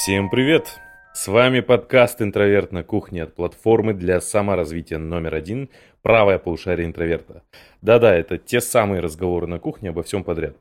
Всем привет! С вами подкаст «Интроверт на кухне» от платформы для саморазвития номер один «Правое полушарие интроверта». Да-да, это те самые разговоры на кухне обо всем подряд.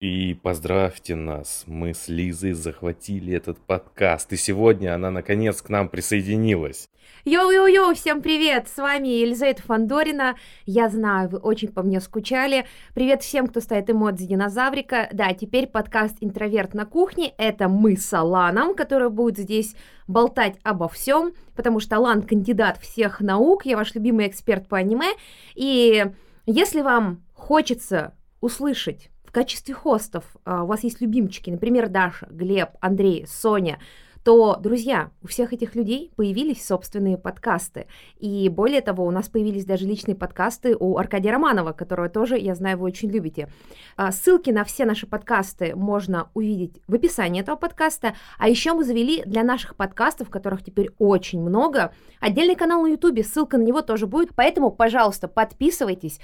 И поздравьте нас, мы с Лизой захватили этот подкаст, и сегодня она наконец к нам присоединилась. Йоу-йоу-йоу, всем привет! С вами Елизавета Фандорина. Я знаю, вы очень по мне скучали. Привет всем, кто ставит эмодзи динозаврика. Да, теперь подкаст «Интроверт на кухне». Это мы с Аланом, который будет здесь болтать обо всем, потому что Алан кандидат всех наук, я ваш любимый эксперт по аниме. И если вам хочется услышать в качестве хостов а, у вас есть любимчики, например, Даша, Глеб, Андрей, Соня, то, друзья, у всех этих людей появились собственные подкасты. И более того, у нас появились даже личные подкасты у Аркадия Романова, которого тоже, я знаю, вы очень любите. А, ссылки на все наши подкасты можно увидеть в описании этого подкаста. А еще мы завели для наших подкастов, которых теперь очень много, отдельный канал на YouTube, ссылка на него тоже будет. Поэтому, пожалуйста, подписывайтесь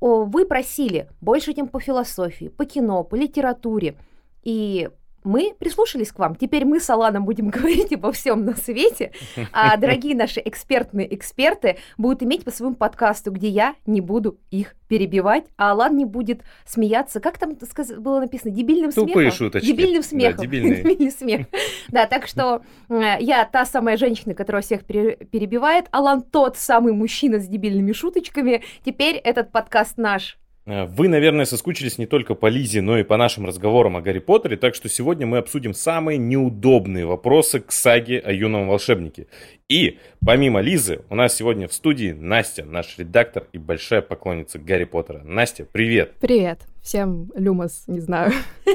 вы просили больше тем по философии, по кино, по литературе. И мы прислушались к вам. Теперь мы с Аланом будем говорить обо всем на свете, а дорогие наши экспертные эксперты будут иметь по своему подкасту, где я не буду их перебивать, а Алан не будет смеяться. Как там было написано? Дебильным Тупые смехом? шуточки. Дебильным смехом. Да. Дебильный смех. Да, так что э, я та самая женщина, которая всех перебивает. Алан тот самый мужчина с дебильными шуточками. Теперь этот подкаст наш. Э, вы, наверное, соскучились не только по Лизе, но и по нашим разговорам о Гарри Поттере, так что сегодня мы обсудим самые неудобные вопросы к саге о юном волшебнике. И помимо Лизы, у нас сегодня в студии Настя, наш редактор и большая поклонница Гарри Поттера. Настя, привет! Привет! Всем люмос, не знаю.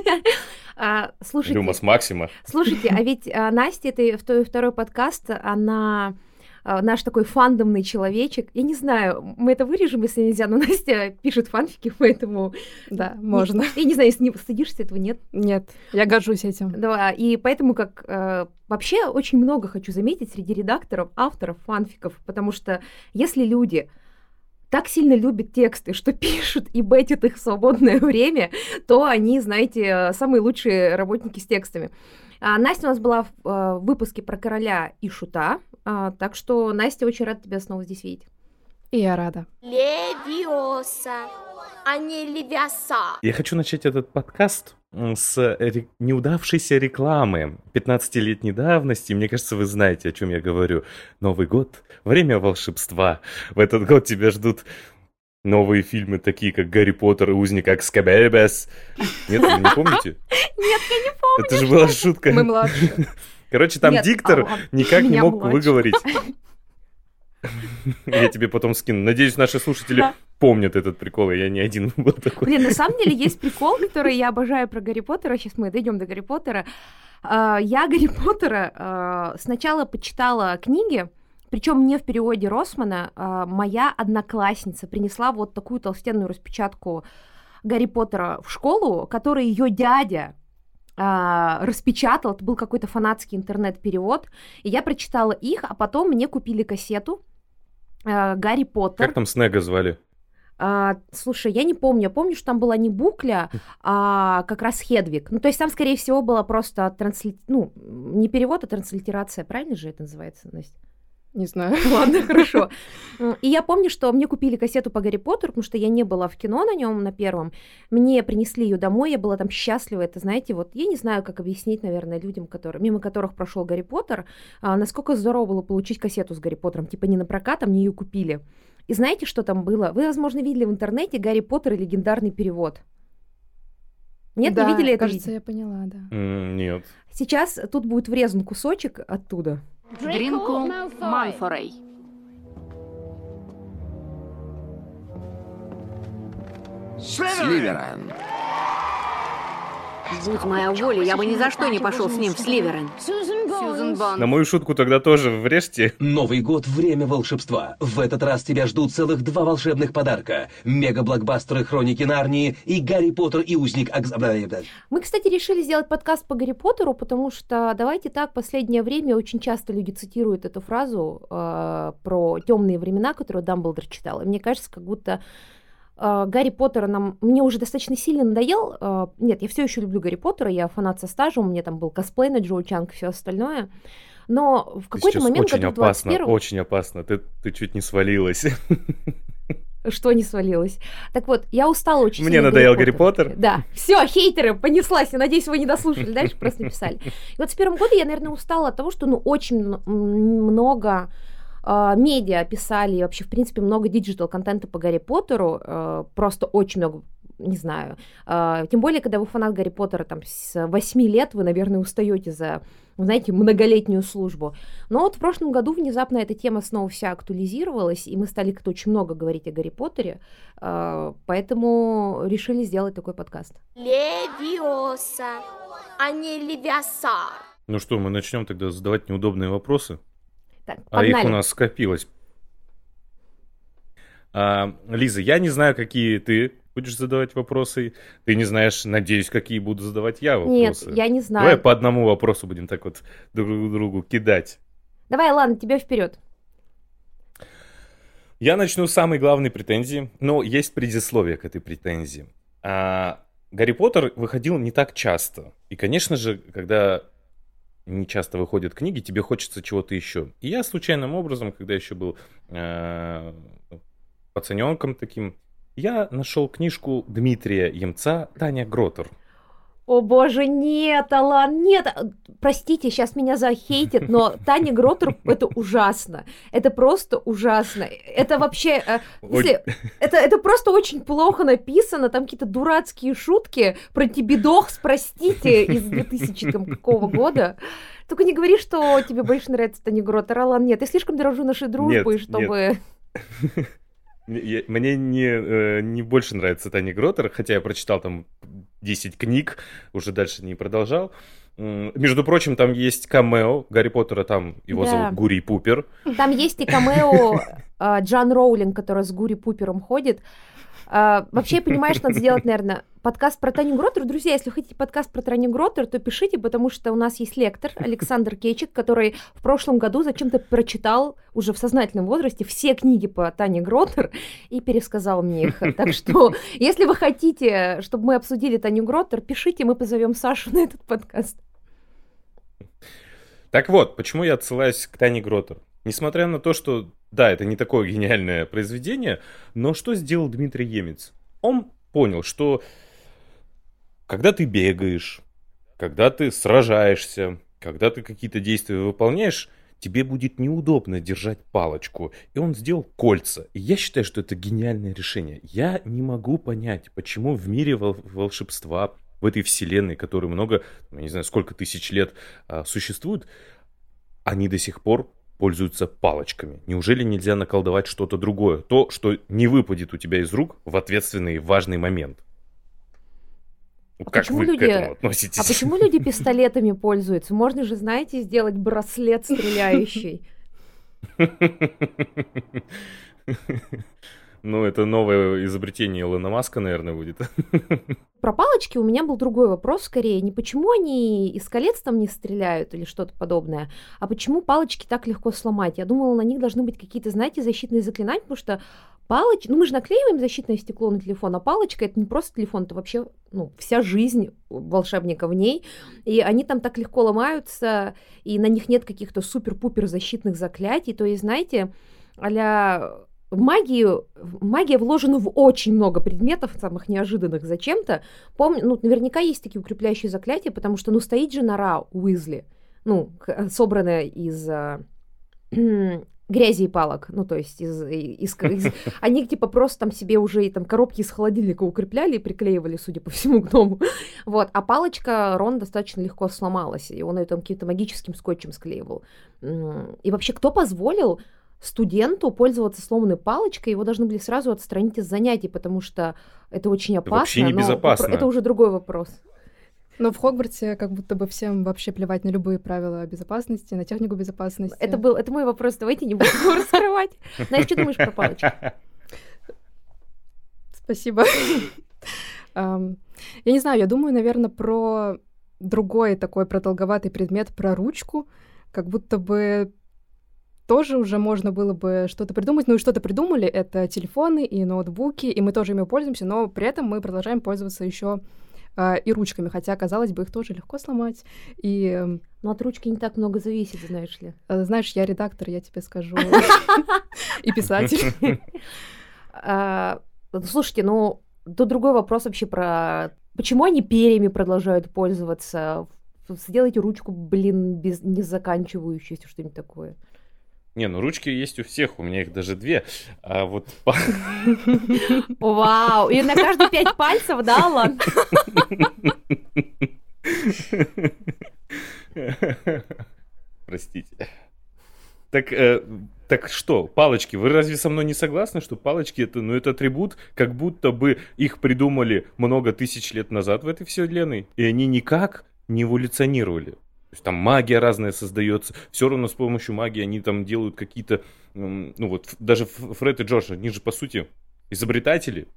А, слушайте, Люмос Максима. Слушайте, а ведь а, Настя, это второй подкаст, она а, наш такой фандомный человечек. Я не знаю, мы это вырежем, если нельзя, но Настя пишет фанфики, поэтому... Да, можно. Я не знаю, если не стыдишься этого, нет? Нет, я горжусь этим. Да, и поэтому как... Э, вообще очень много хочу заметить среди редакторов, авторов фанфиков, потому что если люди так сильно любят тексты, что пишут и бетят их в свободное время, то они, знаете, самые лучшие работники с текстами. А, Настя у нас была в э, выпуске про короля и шута, а, так что, Настя, очень рада тебя снова здесь видеть. И я рада. Левиоса, а не левиаса. Я хочу начать этот подкаст с ре- неудавшейся рекламы 15-летней давности. Мне кажется, вы знаете, о чем я говорю. Новый год, время волшебства. В этот год тебя ждут новые фильмы, такие как «Гарри Поттер» и «Узник Акскабебес». Нет, вы не помните? Нет, я не помню. Это же была шутка. Мы младше. Короче, там Нет, диктор а, никак не мог младше. выговорить. Я тебе потом скину. Надеюсь, наши слушатели Да. помнят этот прикол, и я не один был такой. Блин, на самом деле есть прикол, который я обожаю про Гарри Поттера. Сейчас мы дойдем до Гарри Поттера. А, Я Гарри Поттера а, сначала почитала книги, причем не в переводе Росмана. Моя одноклассница принесла вот такую толстенную распечатку Гарри Поттера в школу, которую ее дядя а, распечатал. Это был какой-то фанатский интернет-перевод. И я прочитала их, а потом мне купили кассету а, Гарри Поттер. Как там Снега звали? А, слушай, я не помню. Я помню, что там была не букля, а как раз Хедвиг. Ну, то есть там, скорее всего, была просто трансли... ну, не перевод, а транслитерация. Правильно же это называется, Настя? Не знаю. Ладно, хорошо. И я помню, что мне купили кассету по Гарри Поттеру, потому что я не была в кино на нем на первом. Мне принесли ее домой, я была там счастлива. Это, знаете, вот я не знаю, как объяснить, наверное, людям, которые, мимо которых прошел Гарри Поттер, а, насколько здорово было получить кассету с Гарри Поттером. Типа не на прокат, а мне ее купили. И знаете, что там было? Вы, возможно, видели в интернете Гарри Поттер и легендарный перевод. Нет, Да, не видели это кажется, видео? я поняла, да. М, Нет. Сейчас тут будет врезан кусочек оттуда. Дринку Малфорей. Сливерен. Будь моя воля, я бы ни за что не пошел с ним в Сливерен. Сьюзен Бонн. На мою шутку тогда тоже врежьте. Новый год – время волшебства. В этот раз тебя ждут целых два волшебных подарка. Мега-блокбастеры «Хроники Нарнии» и «Гарри Поттер и узник Акз... Мы, кстати, решили сделать подкаст по Гарри Поттеру, потому что, давайте так, последнее время очень часто люди цитируют эту фразу э, про темные времена, которую Дамблдор читал. И мне кажется, как будто Гарри Поттер нам мне уже достаточно сильно надоел. Э, нет, я все еще люблю Гарри Поттера, я фанат со стажем, у меня там был косплей на Джоу Чанг и все остальное. Но в какой-то момент очень опасно, 21 очень опасно. Ты, ты чуть не свалилась. Что не свалилось? Так вот, я устала очень Мне надоел Гарри Поттер. Да, все, хейтеры, понеслась. Я надеюсь, вы не дослушали, дальше просто написали. И вот с первым года я, наверное, устала от того, что ну очень много медиа писали, и вообще, в принципе, много digital-контента по Гарри Поттеру, э, просто очень много не знаю. Э, тем более, когда вы фанат Гарри Поттера там с 8 лет, вы, наверное, устаете за, знаете, многолетнюю службу. Но вот в прошлом году внезапно эта тема снова вся актуализировалась, и мы стали как-то очень много говорить о Гарри Поттере, э, поэтому решили сделать такой подкаст. Левиоса, а не левиаса. Ну что, мы начнем тогда задавать неудобные вопросы? Так, А их погнали. у нас скопилось. А, Лиза, я не знаю, какие ты будешь задавать вопросы. Ты не знаешь, надеюсь, какие буду задавать я Нет, вопросы. я не Давай знаю. по одному вопросу будем так вот друг другу кидать. Давай, ладно, тебе вперед. Я начну с самой главной претензии, но есть предисловие к этой претензии. А, Гарри Поттер выходил не так часто. И, конечно же, когда не часто выходят книги, тебе хочется чего-то еще. И я случайным образом, когда еще был э, пацаненком таким, я нашел книжку Дмитрия Емца «Таня Гротер». О боже, нет, Алан, нет. Простите, сейчас меня захейтят, но Таня Гротер это ужасно. Это просто ужасно. Это вообще... э, если- это, это просто очень плохо написано. Там какие-то дурацкие шутки про Тибидохс, простите, из 2000 там какого года. Только не говори, что тебе больше нравится Таня Гротер. Алан, нет, я слишком дорожу нашей дружбой, Нет, чтобы... Я- Мне не, э, не больше нравится Таня Гротер, хотя я прочитал там 10 книг, уже дальше не продолжал. Между прочим, там есть камео Гарри Поттера, там его Да. зовут Гурий Пупер. Там есть и камео а, Джан Роулинг, которая с Гури Пупером ходит. А, вообще, понимаешь, надо сделать, наверное, подкаст про Таню Гротер. Друзья, если хотите подкаст про Таню Гротер, то пишите, потому что у нас есть лектор Александр Кейчик, который в прошлом году зачем-то прочитал уже в сознательном возрасте все книги по Тане Гротер и пересказал мне их. Так что, если вы хотите, чтобы мы обсудили Таню Гротер, пишите, мы позовем Сашу на этот подкаст. Так вот, почему я отсылаюсь к Тане Гротер? Несмотря на то, что, да, это не такое гениальное произведение, но что сделал Дмитрий Емец? Он понял, что когда ты бегаешь, когда ты сражаешься, когда ты какие-то действия выполняешь, тебе будет неудобно держать палочку. И он сделал кольца. И я считаю, что это гениальное решение. Я не могу понять, почему в мире вол- волшебства, в этой вселенной, которая много, ну, не знаю, сколько тысяч лет а, существует, они до сих пор пользуются палочками. Неужели нельзя наколдовать что-то другое? То, что не выпадет у тебя из рук в ответственный важный момент. А как почему вы люди- к этому относитесь? А почему люди пистолетами пользуются? Можно же, знаете, сделать браслет стреляющий. Ну, это новое изобретение Илона Маска, наверное, будет. Про палочки у меня был другой вопрос скорее. Не почему они из колец там не стреляют или что-то подобное, а почему палочки так легко сломать. Я думала, на них должны быть какие-то, знаете, защитные заклинания, потому что палочки... Ну, мы же наклеиваем защитное стекло на телефон, а палочка — это не просто телефон, это вообще ну, вся жизнь волшебника в ней. И они там так легко ломаются, и на них нет каких-то супер-пупер защитных заклятий. То есть, знаете, а в магию, магия вложена в очень много предметов, самых неожиданных зачем-то. Помню, ну, наверняка есть такие укрепляющие заклятия, потому что, ну, стоит же нора Уизли, ну, собранная из а, грязи и палок, ну, то есть из, из- из- они типа просто там себе уже и там коробки из холодильника укрепляли и приклеивали, судя по всему, к дому. Вот, а палочка Рон достаточно легко сломалась, и он ее там каким-то магическим скотчем склеивал. И вообще, кто позволил студенту пользоваться сломанной палочкой, его должны были сразу отстранить из занятий, потому что это очень опасно. вообще но небезопасно. Это уже другой вопрос. Но в Хогвартсе как будто бы всем вообще плевать на любые правила безопасности, на технику безопасности. Это был, это мой вопрос, давайте не будем его раскрывать. Знаешь, что думаешь про палочки? Спасибо. Я не знаю, я думаю, наверное, про другой такой продолговатый предмет, про ручку, как будто бы тоже уже можно было бы что-то придумать. Ну и что-то придумали, это телефоны и ноутбуки, и мы тоже ими пользуемся, но при этом мы продолжаем пользоваться еще э, и ручками, хотя, казалось бы, их тоже легко сломать. И, э, Но от ручки не так много зависит, знаешь ли. э, знаешь, я редактор, я тебе скажу, и писатель. А, Слушайте, ну, тут другой вопрос вообще про... Почему они перьями продолжают пользоваться? Сделайте ручку, блин, без не заканчивающуюся, что-нибудь такое. Не, ну ручки есть у всех, у меня их даже две. А вот Вау! И на каждые пять пальцев, да, Алан? Простите. Так, э, так что, палочки, вы разве со мной не согласны, что палочки это, ну, это атрибут, как будто бы их придумали много тысяч лет назад в этой вселенной, и они никак не эволюционировали. То есть там магия разная создается, все равно с помощью магии они там делают какие-то, ну вот даже Фред и Джордж, они же по сути изобретатели,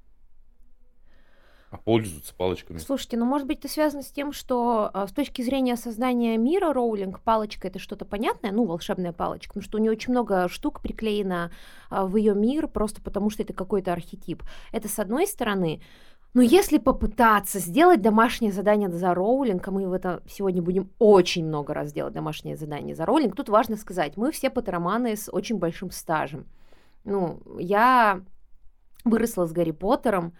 а пользуются палочками. Слушайте, ну, может быть, это связано с тем, что а, с точки зрения создания мира Роулинг палочка это что-то понятное, ну, волшебная палочка, потому что у нее очень много штук приклеено а, в ее мир просто потому, что это какой-то архетип. Это с одной стороны. Но если попытаться сделать домашнее задание за Роулинг, а мы в это сегодня будем очень много раз делать домашнее задание за Роулинг, тут важно сказать, мы все патероманы с очень большим стажем. Ну, я выросла с Гарри Поттером,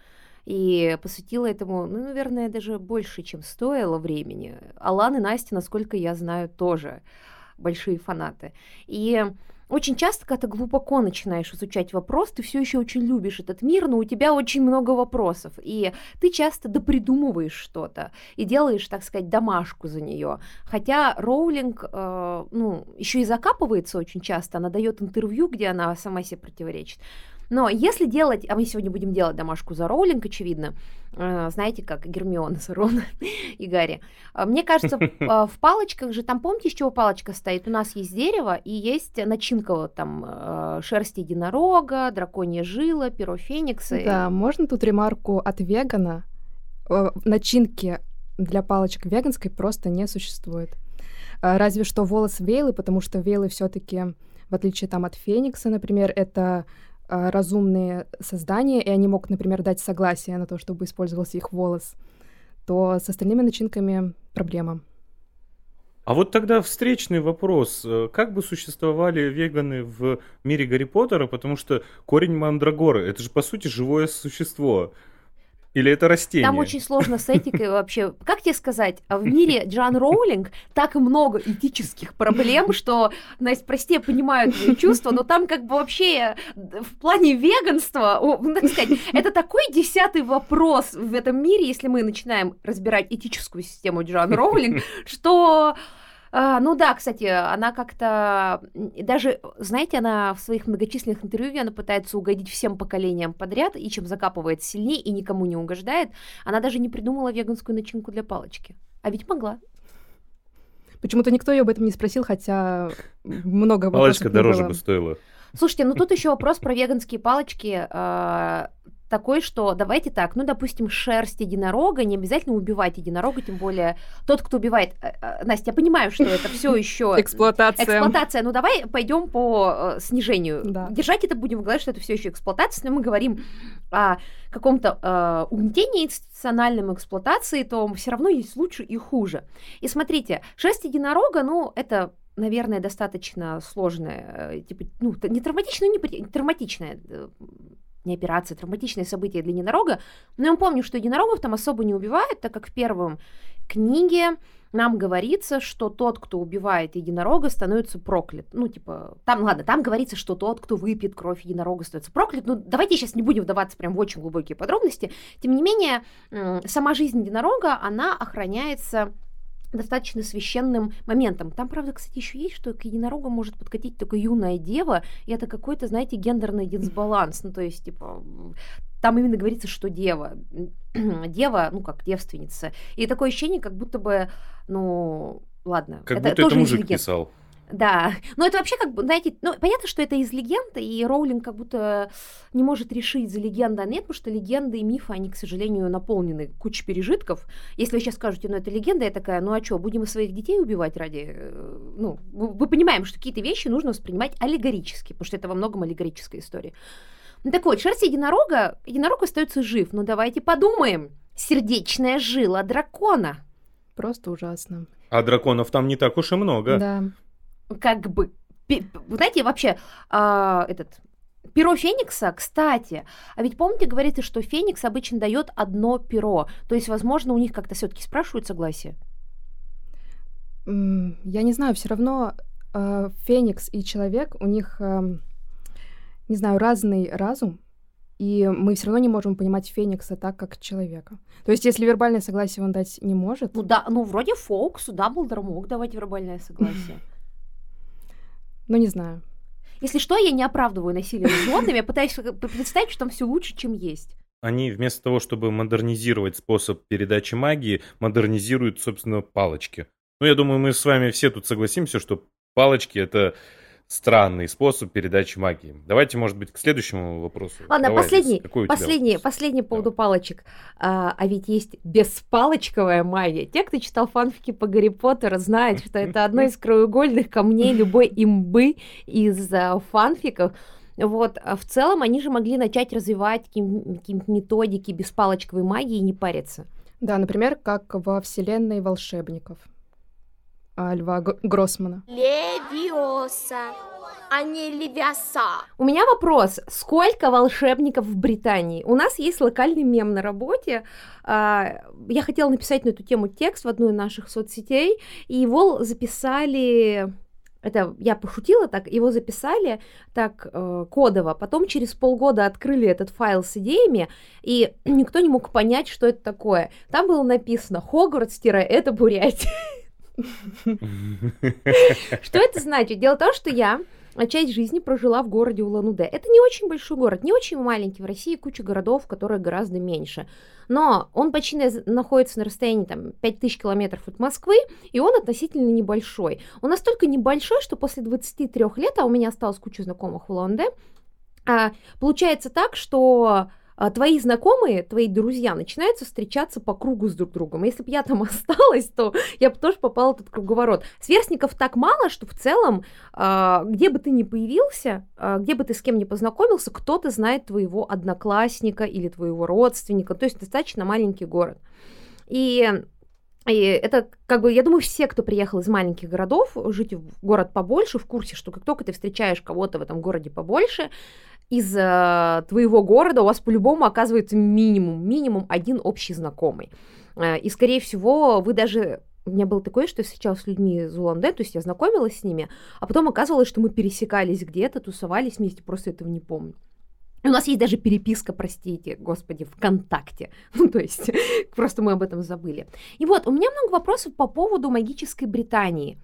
и посвятила этому, ну, наверное, даже больше, чем стоило времени. Алан и Настя, насколько я знаю, тоже большие фанаты. И очень часто, когда ты глубоко начинаешь изучать вопрос, ты все еще очень любишь этот мир, но у тебя очень много вопросов, и ты часто допридумываешь что-то и делаешь, так сказать, домашку за нее. Хотя Роулинг, э, ну, еще и закапывается очень часто, она дает интервью, где она сама себе противоречит. Но если делать, а мы сегодня будем делать домашку за Роулинг, очевидно, э, знаете, как Гермиона за Рона и Гарри. А Мне кажется, в а, в палочках же, там помните, из чего палочка стоит? У нас есть дерево и есть начинка вот там э, шерсть единорога, драконья жила, перо феникса. и- Да, можно тут ремарку от вегана? Э, Начинки для палочек веганской просто не существует. Разве что волос вейлы, потому что вейлы все-таки, в отличие там от феникса, например, это разумные создания, и они могут, например, дать согласие на то, чтобы использовался их волос, то с остальными начинками проблема. А вот тогда встречный вопрос. Э, Как бы существовали веганы в мире Гарри Поттера? Потому что корень мандрагоры, это же по сути живое существо. Или это растение? Там очень сложно с этикой вообще. Как тебе сказать, а в мире Джан Роулинг так много этических проблем, что, Настя, прости, я понимаю твои чувства, но там как бы вообще э, в плане веганства, ну, так сказать, это такой десятый вопрос в этом мире, если мы начинаем разбирать этическую систему Джан Роулинг, что а, ну да, кстати, она как-то даже, знаете, она в своих многочисленных интервью она пытается угодить всем поколениям подряд, и чем закапывает сильнее и никому не угождает. Она даже не придумала веганскую начинку для палочки. А ведь могла. Почему-то никто ее об этом не спросил, хотя много Палочка вопросов дороже было. бы стоила. Слушайте, ну тут еще вопрос про веганские палочки. Такой, что давайте так, ну, допустим, шерсть единорога, не обязательно убивать единорога, тем более тот, кто убивает... э, э, Настя, я понимаю, что это все еще Эксплуатация. Эксплуатация. Ну давай пойдем по э, снижению. Да. Держать это будем в голове, что это все еще эксплуатация, но мы говорим о каком-то э, угнетении институциональном эксплуатации, то все равно есть лучше и хуже. И смотрите, шерсть единорога, ну это наверное, достаточно сложное, э, типа, ну, не травматичное, не при- травматичное, э, не операция, травматичное событие для единорога. Но я помню, что единорогов там особо не убивают, так как в первом книге нам говорится, что тот, кто убивает единорога, становится проклят. Ну, типа, там, ладно, там говорится, что тот, кто выпьет кровь единорога, становится проклят. Ну, давайте сейчас не будем вдаваться прям в очень глубокие подробности. Тем не менее, сама жизнь единорога, она охраняется достаточно священным моментом. Там, правда, кстати, еще есть, что к единорогу может подкатить только юная дева, и это какой-то, знаете, гендерный дисбаланс. Ну, то есть, типа, там именно говорится, что дева. дева, ну, как девственница. И такое ощущение, как будто бы, ну, ладно. Как будто это тоже из мужик легенд. писал. Да, но это вообще как бы, знаете, ну, понятно, что это из легенды, и Роулинг как будто не может решить, за легенда нет, потому что легенды и мифы, они, к сожалению, наполнены кучей пережитков. Если вы сейчас скажете, ну, это легенда, я такая, ну, а что, будем мы своих детей убивать ради... э, Ну, мы мы понимаем, что какие-то вещи нужно воспринимать аллегорически, потому что это во многом аллегорическая история. Ну, так вот, шерсть единорога, единорог остается жив, но давайте подумаем. Сердечная жила дракона. Просто ужасно. А драконов там не так уж и много. Да. Как бы, знаете, вообще, а, этот, перо Феникса, кстати, а ведь помните, говорится, что Феникс обычно дает одно перо, то есть, возможно, у них как-то все-таки спрашивают согласие. М, Я не знаю, все равно э, Феникс и человек, у них, эм, не знаю, разный разум, и мы все равно не можем понимать Феникса так, как человека. То есть, если вербальное согласие он дать не может, Ну да, ну вроде Фоуксу Дамблдор мог давать вербальное согласие. Ну не знаю. Если что, я не оправдываю насилие над животными, я пытаюсь представить, что там все лучше, чем есть. Они вместо того, чтобы модернизировать способ передачи магии, модернизируют, собственно, палочки. Ну, я думаю, мы с вами все тут согласимся, что палочки — это странный способ передачи магии. Давайте, может быть, к следующему вопросу. Ладно, Давай, последний, какой последний, вопрос? последний по поводу палочек. А, а ведь есть беспалочковая магия. Те, кто читал фанфики по Гарри Поттеру, знают, что это одно из краеугольных камней любой имбы из а, фанфиков. Вот, а в целом они же могли начать развивать какие-нибудь методики беспалочковой магии и не париться. Да, например, как во вселенной волшебников Льва Г- Гроссмана. Левиоса, а не левиаса. У меня вопрос. Сколько волшебников в Британии? У нас есть локальный мем на работе. А, Я хотела написать на эту тему текст в одну из наших соцсетей, и его записали... Это я пошутила так, его записали так э, кодово, потом через полгода открыли этот файл с идеями, и никто не мог понять, что это такое. Там было написано Хогвартс-это Бурятия. Что это значит? Дело в том, что я часть жизни прожила в городе Улан-Удэ. Это не очень большой город, не очень маленький. В России куча городов, которые гораздо меньше. Но он почти на- находится на расстоянии там, 5000 километров от Москвы, и он относительно небольшой. Он настолько небольшой, что после 23 лет, а у меня осталось куча знакомых в Улан-Удэ, а, получается так, что а, твои знакомые, твои друзья начинают встречаться по кругу с друг другом. Если бы я там осталась, то я бы тоже попала в этот круговорот. Сверстников так мало, что в целом, а, где бы ты ни появился, а, где бы ты с кем ни познакомился, кто-то знает твоего одноклассника или твоего родственника. То есть достаточно маленький город. И и это, как бы, я думаю, все, кто приехал из маленьких городов, жить в город побольше, в курсе, что как только ты встречаешь кого-то в этом городе побольше, из э, твоего города у вас по-любому оказывается минимум, минимум один общий знакомый. Э, и, скорее всего, вы даже... У меня было такое, что я встречалась с людьми из Улан-Удэ, то есть я знакомилась с ними, а потом оказывалось, что мы пересекались где-то, тусовались вместе, просто этого не помню. У нас есть даже переписка, простите, господи, ВКонтакте. Ну, то есть, просто мы об этом забыли. И вот, у меня много вопросов по поводу магической Британии.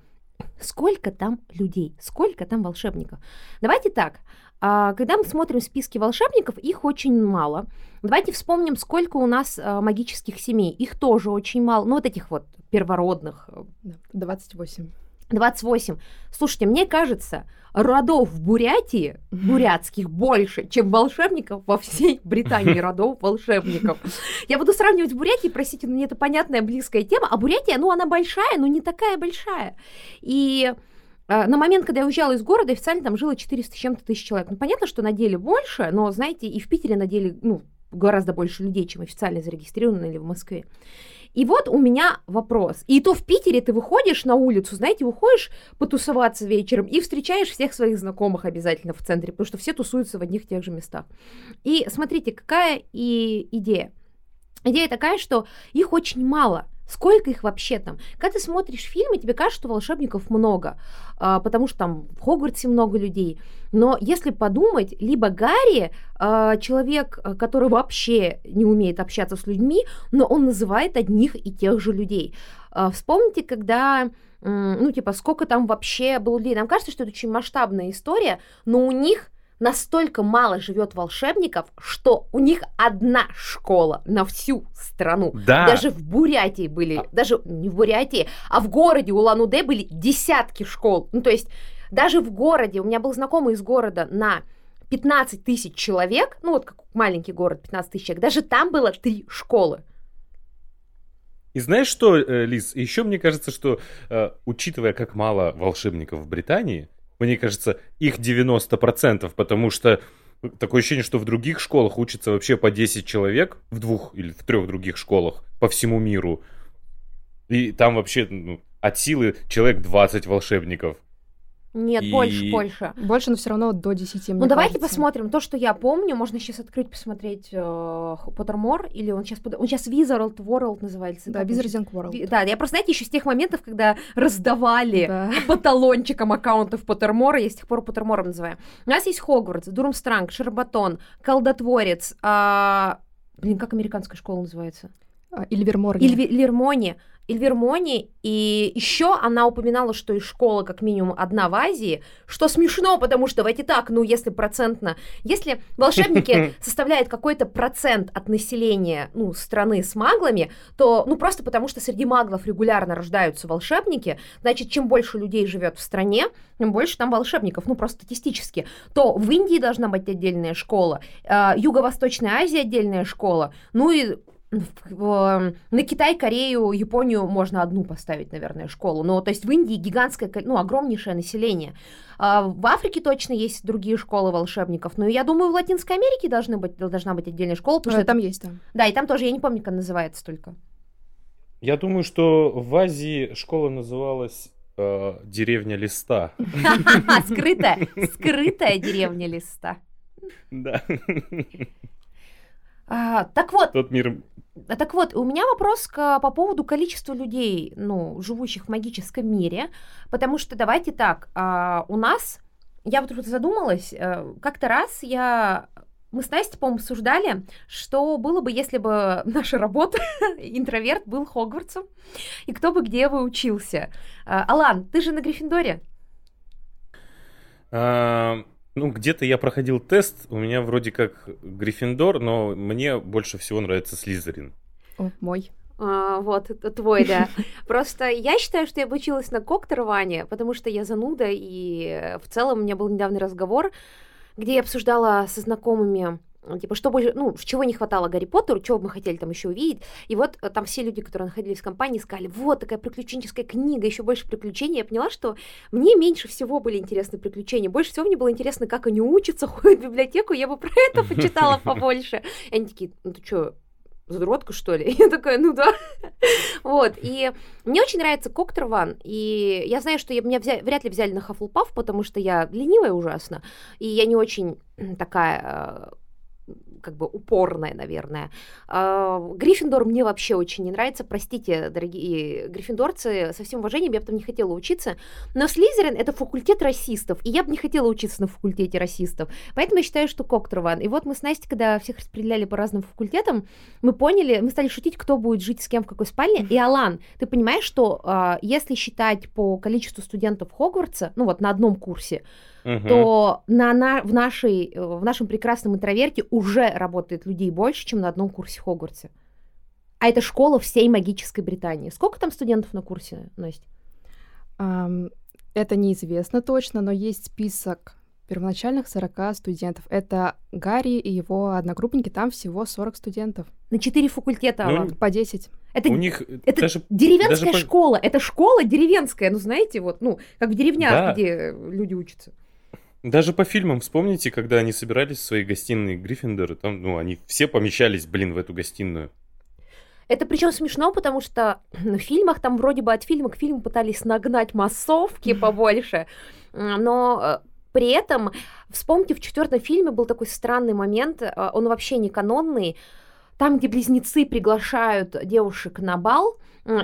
Сколько там людей? Сколько там волшебников? Давайте так. А, Когда мы смотрим списки волшебников, их очень мало. Давайте вспомним, сколько у нас а, магических семей. Их тоже очень мало. Ну, вот этих вот первородных, э, Да, 28. 28. Слушайте, мне кажется, родов в Бурятии, бурятских, больше, чем волшебников во всей Британии родов волшебников. Я буду сравнивать с Бурятией, простите, но мне это понятная, близкая тема, а Бурятия, ну, она большая, но не такая большая. И на момент, когда я уезжала из города, официально там жило 400 с чем-то тысяч человек. Ну, понятно, что на деле больше, но, знаете, и в Питере на деле, ну, гораздо больше людей, чем официально зарегистрировано или в Москве. И вот у меня вопрос. И то в Питере ты выходишь на улицу, знаете, выходишь потусоваться вечером и встречаешь всех своих знакомых обязательно в центре, потому что все тусуются в одних и тех же местах. И смотрите, какая и идея. Идея такая, что их очень мало. Сколько их вообще там? Когда ты смотришь фильмы, тебе кажется, что волшебников много, а, потому что там в Хогвартсе много людей. Но если подумать, либо Гарри а, человек, а, который вообще не умеет общаться с людьми, но он называет одних и тех же людей. А, Вспомните, когда ну, типа, сколько там вообще было людей. Нам кажется, что это очень масштабная история, но у них настолько мало живет волшебников, что у них одна школа на всю страну. Да. Даже в Бурятии были, А. даже не в Бурятии, а в городе Улан-Удэ были десятки школ. Ну, то есть даже в городе, у меня был знакомый из города на 15 тысяч человек, ну, вот как маленький город, 15 тысяч человек, даже там было три школы. И знаешь что, э, Лиз, еще мне кажется, что, э, учитывая, как мало волшебников в Британии, мне кажется, их 90%, потому что такое ощущение, что в других школах учатся вообще по 10 человек, в двух или в трех других школах по всему миру. И там вообще ну, от силы человек 20 волшебников. Нет, И- больше, больше. Больше, но все равно до 10, мне Ну, давайте кажется. посмотрим. То, что я помню, можно сейчас открыть, посмотреть э, Поттермор, или он сейчас, он сейчас Wizard World называется. Да, Wizarding World. Ви- Да, я просто, знаете, еще с тех моментов, когда раздавали Да. по талончикам аккаунтов Поттермора, я с тех пор Поттермором называю. У нас есть Хогвартс, Дурмстранг, Шербатон, Колдотворец, а, блин, как американская школа называется? А, Ильверморги. Лермони. Ильвермони, и еще она упоминала, что из школы как минимум одна в Азии, что смешно, потому что давайте так, ну если процентно, если волшебники составляют какой-то процент от населения ну, страны с маглами, то ну просто потому что среди маглов регулярно рождаются волшебники, значит, чем больше людей живет в стране, тем больше там волшебников, ну просто статистически, то в Индии должна быть отдельная школа, э, Юго-Восточная Азия отдельная школа, ну и на Китай, Корею, Японию можно одну поставить, наверное, школу. Но то есть в Индии гигантское, ко- ну, огромнейшее население. А в Африке точно есть другие школы волшебников. Но я думаю, в Латинской Америке должны быть, должна быть отдельная школа. Потому А, что Там это- есть, там. Да, и там тоже, я не помню, как она называется только. Я думаю, что в Азии школа называлась э, деревня листа. Скрытая, скрытая деревня листа. Да. А, Так вот, Тот мир. А Так вот, у меня вопрос к- по поводу количества людей, ну, живущих в магическом мире, потому что давайте так, а, у нас, я вот тут задумалась, э, как-то раз я мы с Настей, по-моему, обсуждали, что было бы, если бы наша работа, интроверт, был Хогвартсом, и кто бы где бы учился. А, Алан, ты же на Гриффиндоре? Ну, где-то я проходил тест, у меня вроде как Гриффиндор, но мне больше всего нравится Слизерин. О, мой. А, вот, это твой, да. Просто я считаю, что я бы училась на Коктерване, потому что я зануда, и в целом у меня был недавний разговор, где я обсуждала со знакомыми, типа, что больше, ну, чего не хватало Гарри Поттеру, чего мы хотели там еще увидеть. И вот э, там все люди, которые находились в компании, сказали, вот такая приключенческая книга, еще больше приключений. Я поняла, что мне меньше всего были интересны приключения. Больше всего мне было интересно, как они учатся, ходят в библиотеку, я бы про это почитала побольше. И они такие, ну ты что, задротка, что ли? Я такая, ну да. Вот, и мне очень нравится Коктерван, и я знаю, что я, меня взя- вряд ли взяли на Хафлпаф, потому что я ленивая ужасно, и я не очень такая э, как бы упорная, наверное. А, Гриффиндор мне вообще очень не нравится. Простите, дорогие гриффиндорцы, со всем уважением, я бы там не хотела учиться. Но Слизерин — это факультет расистов, и я бы не хотела учиться на факультете расистов. Поэтому я считаю, что Коктерван. И вот мы с Настей, когда всех распределяли по разным факультетам, мы поняли, мы стали шутить, кто будет жить с кем в какой спальне. И Алан, ты понимаешь, что а, если считать по количеству студентов Хогвартса, ну вот на одном курсе, Мгм. то на, на- в, нашей, э, в нашем прекрасном интроверте уже работает людей больше, чем на одном курсе Хогвартса. А это школа всей магической Британии. Сколько там студентов на курсе, Настя? Ам, Это неизвестно точно, но есть список первоначальных 40 студентов. Это Гарри и его одногруппники, там всего 40 студентов. На четыре факультета, Ну, Алан. По 10. Это, У них это даже деревенская даже по- школа. Это школа деревенская. Ну, знаете, вот, ну, как в деревнях, Да. где люди учатся. Даже по фильмам вспомните, когда они собирались в своей гостиной Гриффиндора, там, ну, они все помещались, блин, в эту гостиную. Это причем смешно, потому что в фильмах там вроде бы от фильма к фильму пытались нагнать массовки побольше, но э, при этом, вспомните, в четвертом фильме был такой странный момент, э, он вообще не канонный, там, где близнецы приглашают девушек на бал,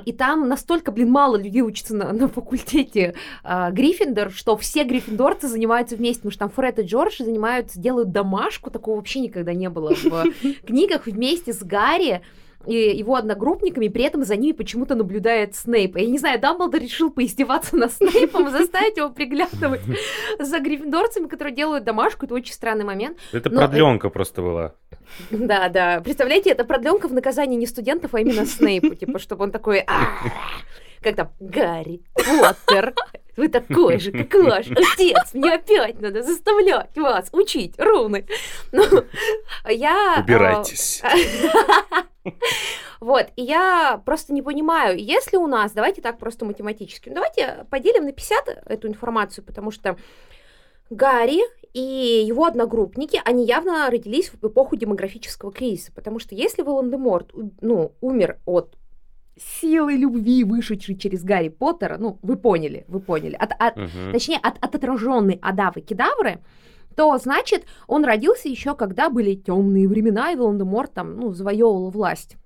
и там настолько, блин, мало людей учатся на, на факультете а, Гриффиндор, что все гриффиндорцы занимаются вместе, потому что там Фред и Джордж занимаются, делают домашку, такого вообще никогда не было в книгах вместе с Гарри, и его одногруппниками, при этом за ними почему-то наблюдает Снейп. Я не знаю, Дамблдор решил поиздеваться над Снейпом, заставить его приглядывать за гриффиндорцами, которые делают домашку. Это очень странный момент. Это Но- продленка просто была. Да, да. Представляете, это продленка в наказание не студентов, а именно Снейпу, типа, чтобы он такой, «А, как там, Гарри Поттер, вы такой же, как ваш отец, мне опять надо заставлять вас учить руны. Ну, я... а, Убирайтесь. Вот, и я просто не понимаю, если у нас, давайте так просто математически, ну, давайте поделим на 50 эту информацию, потому что Гарри и его одногруппники, они явно родились в эпоху демографического кризиса, потому что если Волан-де-Морт, ну, умер от силы любви, вышедшей через Гарри Поттера, ну, вы поняли, вы поняли, от, от- Мгм. точнее, от, от отраженной Адавы Кедавры, то, значит, он родился еще когда были темные времена, и Волан-де-Морт там, ну, завоевывал власть.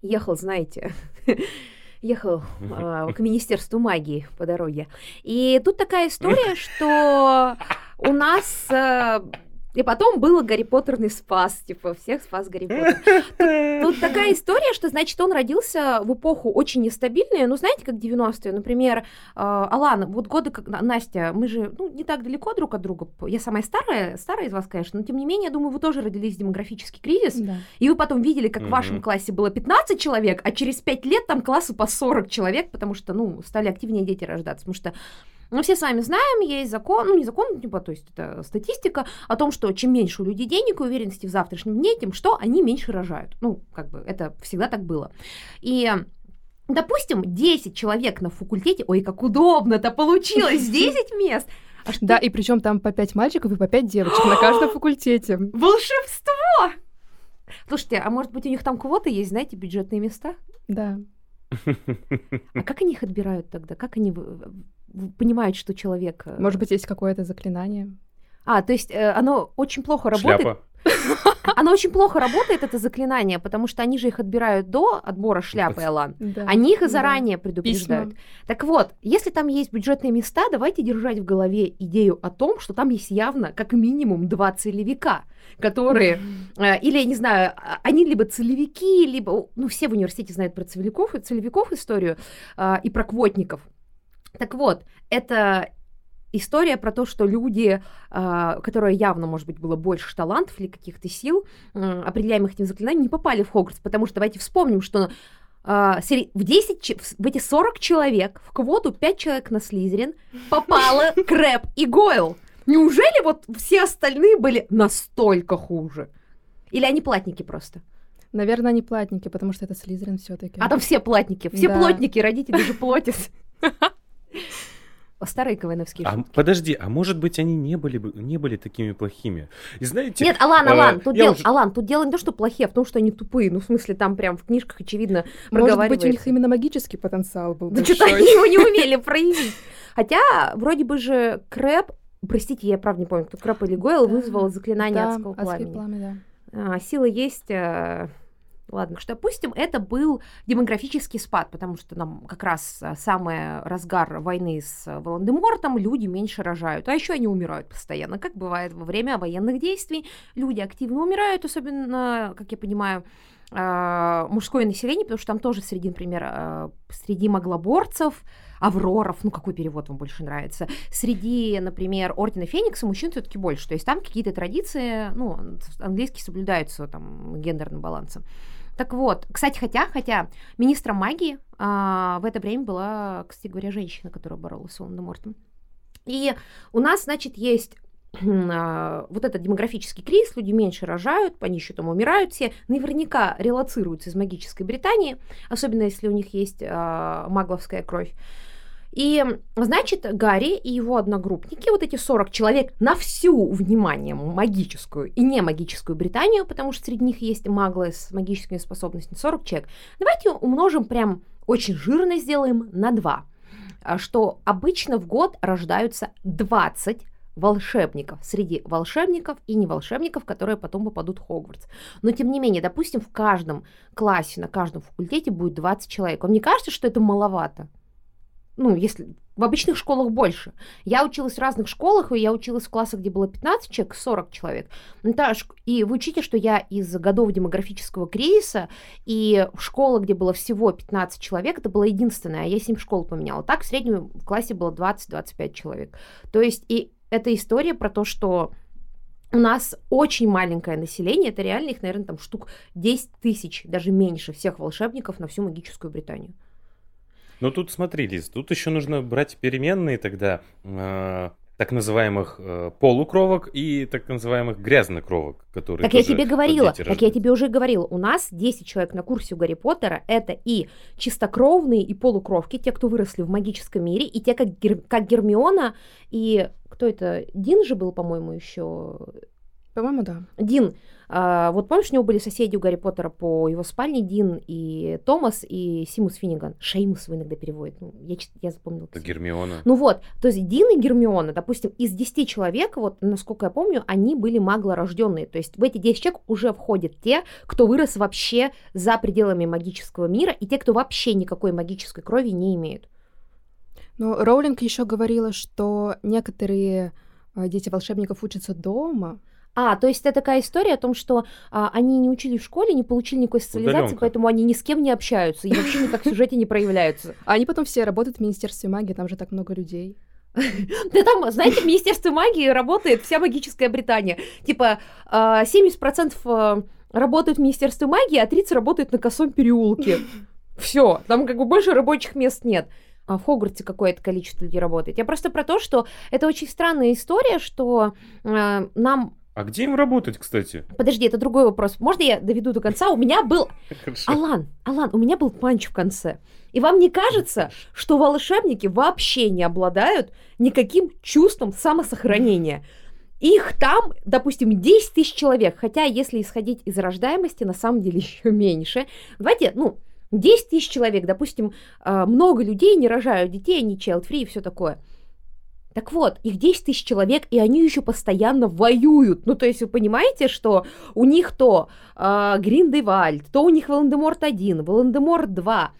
Ехал, знаете, ехал а, к Министерству магии по дороге. И тут такая история, что у нас... а, и потом был Гарри Поттерный спас, типа, всех спас Гарри Поттер. Тут такая история, что, значит, он родился в эпоху очень нестабильную, ну, знаете, как 90-е, например, э, Алана, вот годы, как На- Настя, мы же, ну, не так далеко друг от друга, я самая старая, старая из вас, конечно, но, тем не менее, я думаю, вы тоже родились в демографический кризис, Да. и вы потом видели, как в вашем классе было 15 человек, а через 5 лет там классы по 40 человек, потому что, ну, стали активнее дети рождаться, потому что мы все с вами знаем, есть закон, ну не закон, типа, то есть это статистика о том, что чем меньше у людей денег и уверенности в завтрашнем дне, тем что они меньше рожают. Ну, как бы это всегда так было. И Допустим, 10 человек на факультете, ой, как удобно-то получилось, 10 мест. А что Да, и причем там по пять мальчиков и по пять девочек на каждом факультете. Волшебство! Слушайте, а может быть у них там квоты есть, знаете, бюджетные места? Да. А как они их отбирают тогда? Как они понимают, что человек... э, Может быть, есть какое-то заклинание. А, то есть э, оно очень плохо работает. Шляпа. Оно очень плохо работает, это заклинание, потому что они же их отбирают до отбора шляпы, Алан. Да. Они их и Да. заранее предупреждают. Письма. Так вот, если там есть бюджетные места, давайте держать в голове идею о том, что там есть явно как минимум два целевика, которые, э, или, я не знаю, а- они либо целевики, либо, ну, все в университете знают про целевиков, и целевиков историю, а, и про квотников. Так вот, это история про то, что люди, а, которые явно, может быть, было больше талантов или каких-то сил, определяемых этим заклинанием, не попали в Хогвартс, потому что давайте вспомним, что а, в 10, че- в с- в эти 40 человек в квоту 5 человек на Слизерин попало Крэп и Гойл. Неужели вот все остальные были настолько хуже? Или они платники просто? Наверное, они платники, потому что это Слизерин все-таки. А там все платники, все Да. плотники, родители же плотят. Старые КВНовские А, шутки. подожди, а может быть они не были, бы- не были такими плохими? И знаете... Нет, Алан, э, Алан, тут я дело, уже- Алан, тут дело не то, что плохие, а в том, что они тупые. Ну, в смысле, там прям в книжках, очевидно, Может быть, у них именно магический потенциал был Да что-то они его не умели проявить. Хотя, вроде бы же Крэп, простите, я правда не помню, кто Крэп или Гойл, вызвал заклинание адского пламени. пламя, А, сила есть. Ладно, что допустим, это был демографический спад, потому что нам как раз а, самый разгар войны с Волан-де-Мортом, люди меньше рожают, а еще они умирают постоянно, как бывает во время военных действий. Люди активно умирают, особенно, как я понимаю, а, мужское население, потому что там тоже среди, например, а, среди маглоборцев, авроров, ну какой перевод вам больше нравится, среди, например, Ордена Феникса мужчин все-таки больше, то есть там какие-то традиции, ну, английские соблюдаются там гендерным балансом. Так вот, кстати, хотя, хотя министром магии а, в это время была, кстати говоря, женщина, которая боролась с Волан-де-Мортом. И у нас, значит, есть а, вот этот демографический кризис, люди меньше рожают, они еще там умирают все, наверняка релацируются из магической Британии, особенно если у них есть а, магловская кровь. И, значит, Гарри и его одногруппники, вот эти 40 человек, на всю, внимание, магическую и не магическую Британию, потому что среди них есть маглы с магическими способностями, 40 человек, давайте умножим прям очень жирно сделаем на 2, что обычно в год рождаются 20 волшебников, среди волшебников и не волшебников, которые потом попадут в Хогвартс. Но тем не менее, допустим, в каждом классе, на каждом факультете будет 20 человек. Вам не кажется, что это маловато? Ну, если В обычных школах больше. Я училась в разных школах, и я училась в классах, где было 15 человек, 40 человек. Это, и вы учите, что я из годов демографического кризиса, и школа, где было всего 15 человек, это была единственная, а я 7 школ поменяла. Так в среднем в классе было 20-25 человек. То есть и эта история про то, что у нас очень маленькое население, это реально их, наверное, там штук 10 тысяч, даже меньше всех волшебников на всю магическую Британию. Ну тут смотри, Лиз, тут еще нужно брать переменные тогда э, так называемых э, полукровок и так называемых грязнокровок, которые Так я тебе говорила, так я тебе уже говорила, у нас 10 человек на курсе у Гарри Поттера, это и чистокровные, и полукровки, те, кто выросли в магическом мире, и те, как, Гер, как Гермиона, и кто это, Дин же был, по-моему, еще... По-моему, да. Дин, а, вот помнишь, у него были соседи у Гарри Поттера по его спальне, Дин и Томас и Симус Финниган. Шеймус вы иногда переводит. Ну, я, я запомнила. Это Гермиона. Ну вот, то есть Дин и Гермиона, допустим, из 10 человек, вот насколько я помню, они были маглорожденные. То есть в эти 10 человек уже входят те, кто вырос вообще за пределами магического мира, и те, кто вообще никакой магической крови не имеют. Ну, Роулинг еще говорила, что некоторые э, дети волшебников учатся дома, а, то есть это такая история о том, что а, они не учили в школе, не получили никакой социализации, Удаленка. поэтому они ни с кем не общаются и вообще никак в сюжете не проявляются. А они потом все работают в Министерстве магии, там же так много людей. Да там, знаете, в Министерстве магии работает вся магическая Британия. Типа 70% а, э, работают в Министерстве магии, а 30% работают на косом переулке. Все, там как бы больше рабочих мест нет а в Хогвартсе какое-то количество людей работает. Я просто про то, что это очень странная история, что э, нам а где им работать, кстати? Подожди, это другой вопрос. Можно я доведу до конца? У меня был... Алан, Алан, у меня был панч в конце. И вам не кажется, что волшебники вообще не обладают никаким чувством самосохранения? Их там, допустим, 10 тысяч человек, хотя если исходить из рождаемости, на самом деле еще меньше. Давайте, ну, 10 тысяч человек, допустим, а, много людей не рожают детей, они child-free и все такое – так вот, их 10 тысяч человек, и они еще постоянно воюют. Ну, то есть вы понимаете, что у них то э, Гриндевальд, то у них Волан-де-Морт 1, Волан-де-Морт 2.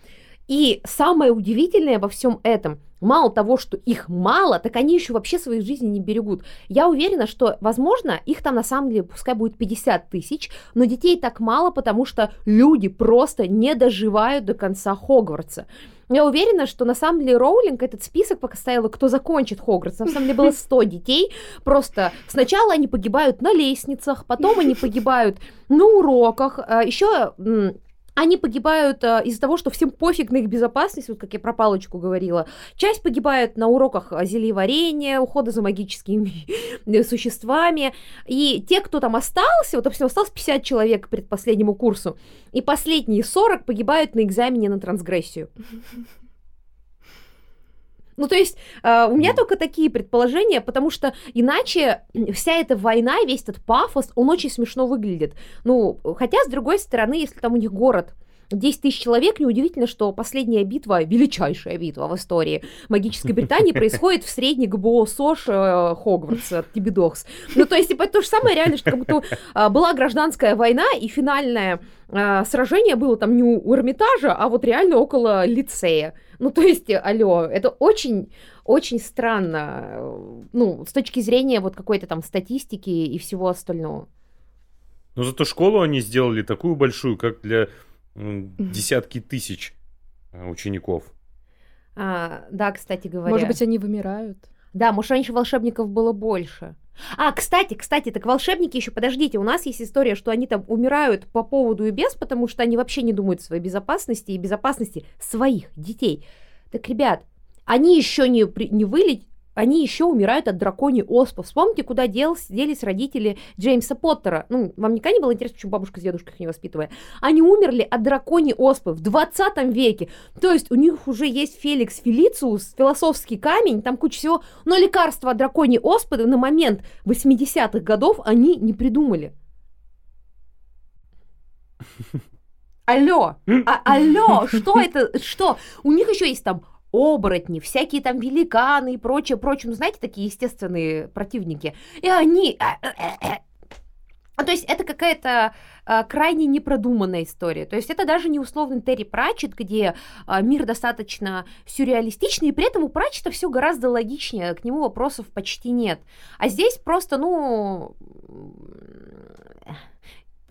И самое удивительное во всем этом, мало того, что их мало, так они еще вообще своей жизни не берегут. Я уверена, что, возможно, их там на самом деле пускай будет 50 тысяч, но детей так мало, потому что люди просто не доживают до конца Хогвартса. Я уверена, что на самом деле Роулинг этот список пока ставила, кто закончит Хогвартс. На самом деле было 100 детей. Просто сначала они погибают на лестницах, потом они погибают на уроках. А Еще они погибают э, из-за того, что всем пофиг на их безопасность, вот как я про палочку говорила. Часть погибает на уроках зельеварения, ухода за магическими существами. И те, кто там остался, вот, допустим, осталось 50 человек предпоследнему курсу, и последние 40 погибают на экзамене на трансгрессию. Ну, то есть э, у меня только такие предположения, потому что иначе вся эта война, весь этот пафос, он очень смешно выглядит. Ну, хотя, с другой стороны, если там у них город 10 тысяч человек, неудивительно, что последняя битва, величайшая битва в истории магической Британии происходит в средней ГБО СОЖ э, Хогвартса, Тибидокс. Ну, то есть, типа, то же самое реально, что как будто э, была гражданская война, и финальное э, сражение было там не у Эрмитажа, а вот реально около лицея. Ну, то есть, алло, это очень, очень странно, ну, с точки зрения вот какой-то там статистики и всего остального. Но зато школу они сделали такую большую, как для десятки тысяч э, учеников. А, да, кстати говоря. Может быть, они вымирают? Да, может, раньше волшебников было больше. А, кстати, кстати, так волшебники еще, подождите, у нас есть история, что они там умирают по поводу и без, потому что они вообще не думают о своей безопасности и безопасности своих детей. Так, ребят, они еще не, не вылет, они еще умирают от драконьей оспы. Вспомните, куда делись, делись родители Джеймса Поттера. Ну, вам никогда не было интересно, почему бабушка с дедушкой их не воспитывая? Они умерли от драконьей оспы в 20 веке. То есть у них уже есть Феликс Фелициус, философский камень, там куча всего. Но лекарства от драконьей оспы на момент 80-х годов они не придумали. Алло, а, алло, что это, что? У них еще есть там оборотни, всякие там великаны и прочее, прочее, ну, знаете, такие естественные противники. И они... Э, э, э, А, то есть это какая-то а, крайне непродуманная история. То есть это даже не условный Терри Пратчет, где а, мир достаточно сюрреалистичный, и при этом у Пратчета все гораздо логичнее, к нему вопросов почти нет. А здесь просто, ну,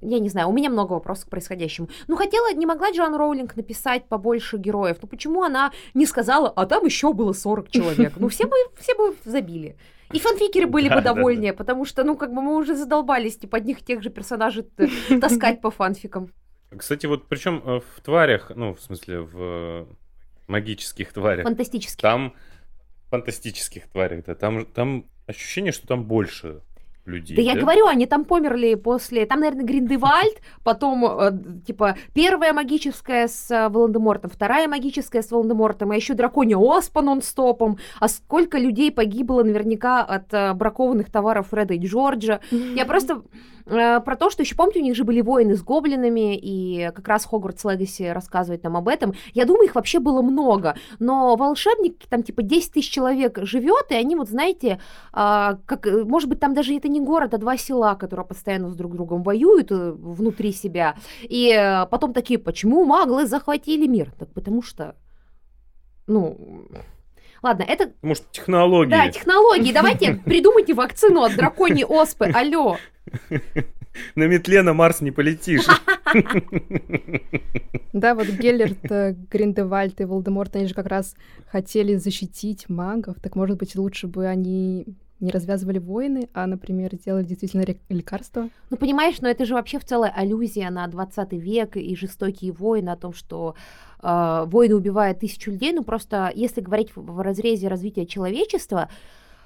я не знаю, у меня много вопросов к происходящему. Ну, хотела, не могла Джоан Роулинг написать побольше героев. Ну, почему она не сказала, а там еще было 40 человек? Ну, все бы, все бы забили. И фанфикеры были бы довольнее, потому что, ну, как бы мы уже задолбались, типа, одних тех же персонажей таскать по фанфикам. Кстати, вот причем э, в тварях, ну, в смысле, в магических тварях. Фантастических. Там фантастических тварях, да, там, там ощущение, что там больше людей. Да, я говорю, они там померли после... Там, наверное, Гриндевальд, потом, э, типа, первая магическая с э, Волан-де-Мортом, вторая магическая с Волан-де-Мортом, а еще драконья оспа нон-стопом. А сколько людей погибло наверняка от э, бракованных товаров Фреда и Джорджа. Я просто про то, что еще помните, у них же были войны с гоблинами, и как раз Хогвартс Легаси рассказывает нам об этом. Я думаю, их вообще было много, но волшебники, там типа 10 тысяч человек живет, и они вот, знаете, а, как, может быть, там даже это не город, а два села, которые постоянно с друг другом воюют э, внутри себя, и э, потом такие, почему маглы захватили мир? Так потому что, ну, Ладно, это... Может, технологии. Да, технологии. Давайте придумайте вакцину от драконьей оспы. Алло. На метле на Марс не полетишь. Да, вот Геллерт, э, Гриндевальд и Волдеморт, они же как раз хотели защитить магов. Так, может быть, лучше бы они не развязывали войны, а, например, делали действительно лекарства. Ну, понимаешь, но это же вообще в целая аллюзия на 20 век и жестокие войны, о том, что э, войны убивают тысячу людей. Ну, просто если говорить в, в разрезе развития человечества,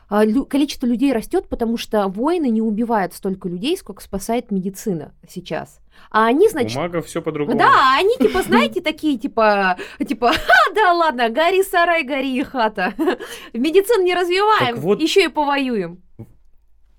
количество людей растет, потому что войны не убивают столько людей, сколько спасает медицина сейчас. А они, значит... У магов все по-другому. Да, они, типа, знаете, такие, типа, типа, а, да ладно, гори сарай, гори хата. Медицину не развиваем, вот... еще и повоюем.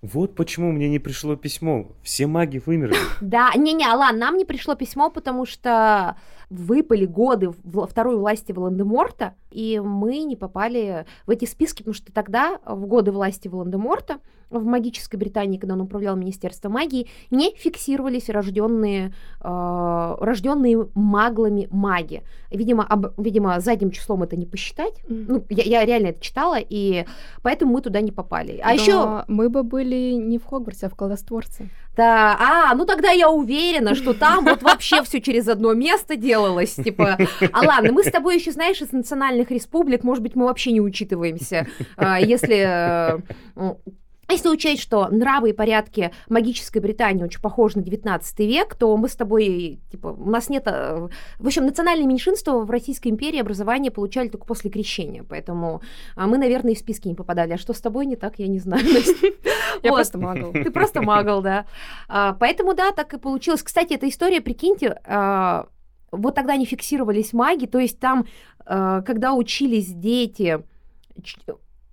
Вот почему мне не пришло письмо. Все маги вымерли. Да, не-не, ладно, нам не пришло письмо, потому что выпали годы второй власти Волан-де-Морта, и мы не попали в эти списки, потому что тогда, в годы власти Волан-де-Морта, в магической Британии, когда он управлял Министерством магии, не фиксировались рожденные, э, рожденные маглами маги. Видимо, об, видимо, задним числом это не посчитать. Mm. Ну, я, я реально это читала, и поэтому мы туда не попали. А еще мы бы были не в Хогвартсе, а в Колдостворце. Да, а, ну тогда я уверена, что там вот вообще все через одно место делалось, типа, а ладно, мы с тобой еще, знаешь, из национальных республик, может быть, мы вообще не учитываемся, а, если э, если учесть, что нравы и порядки магической Британии очень похожи на 19 век, то мы с тобой, типа, у нас нет... Э, в общем, национальные меньшинства в Российской империи образование получали только после крещения, поэтому а мы, наверное, и в списки не попадали. А что с тобой не так, я не знаю. Я просто магл. Ты просто магл, да. А, поэтому, да, так и получилось. Кстати, эта история, прикиньте, а, вот тогда не фиксировались маги, то есть там, когда учились дети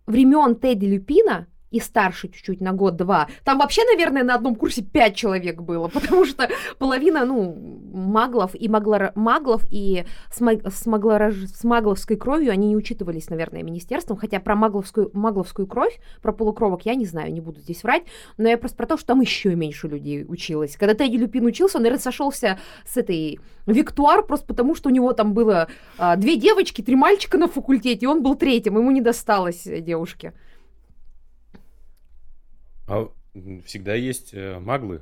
времен Тедди Люпина, и старше чуть-чуть на год-два. Там вообще, наверное, на одном курсе пять человек было, потому что половина, ну, маглов и маглор, маглов и с, с, маглораж, с магловской кровью они не учитывались, наверное, министерством, хотя про магловскую, магловскую кровь, про полукровок я не знаю, не буду здесь врать, но я просто про то, что там еще меньше людей училось. Когда Тедди Люпин учился, он, наверное, сошелся с этой Виктуар просто потому, что у него там было а, две девочки, три мальчика на факультете, и он был третьим, ему не досталось девушке. А всегда есть э, маглы.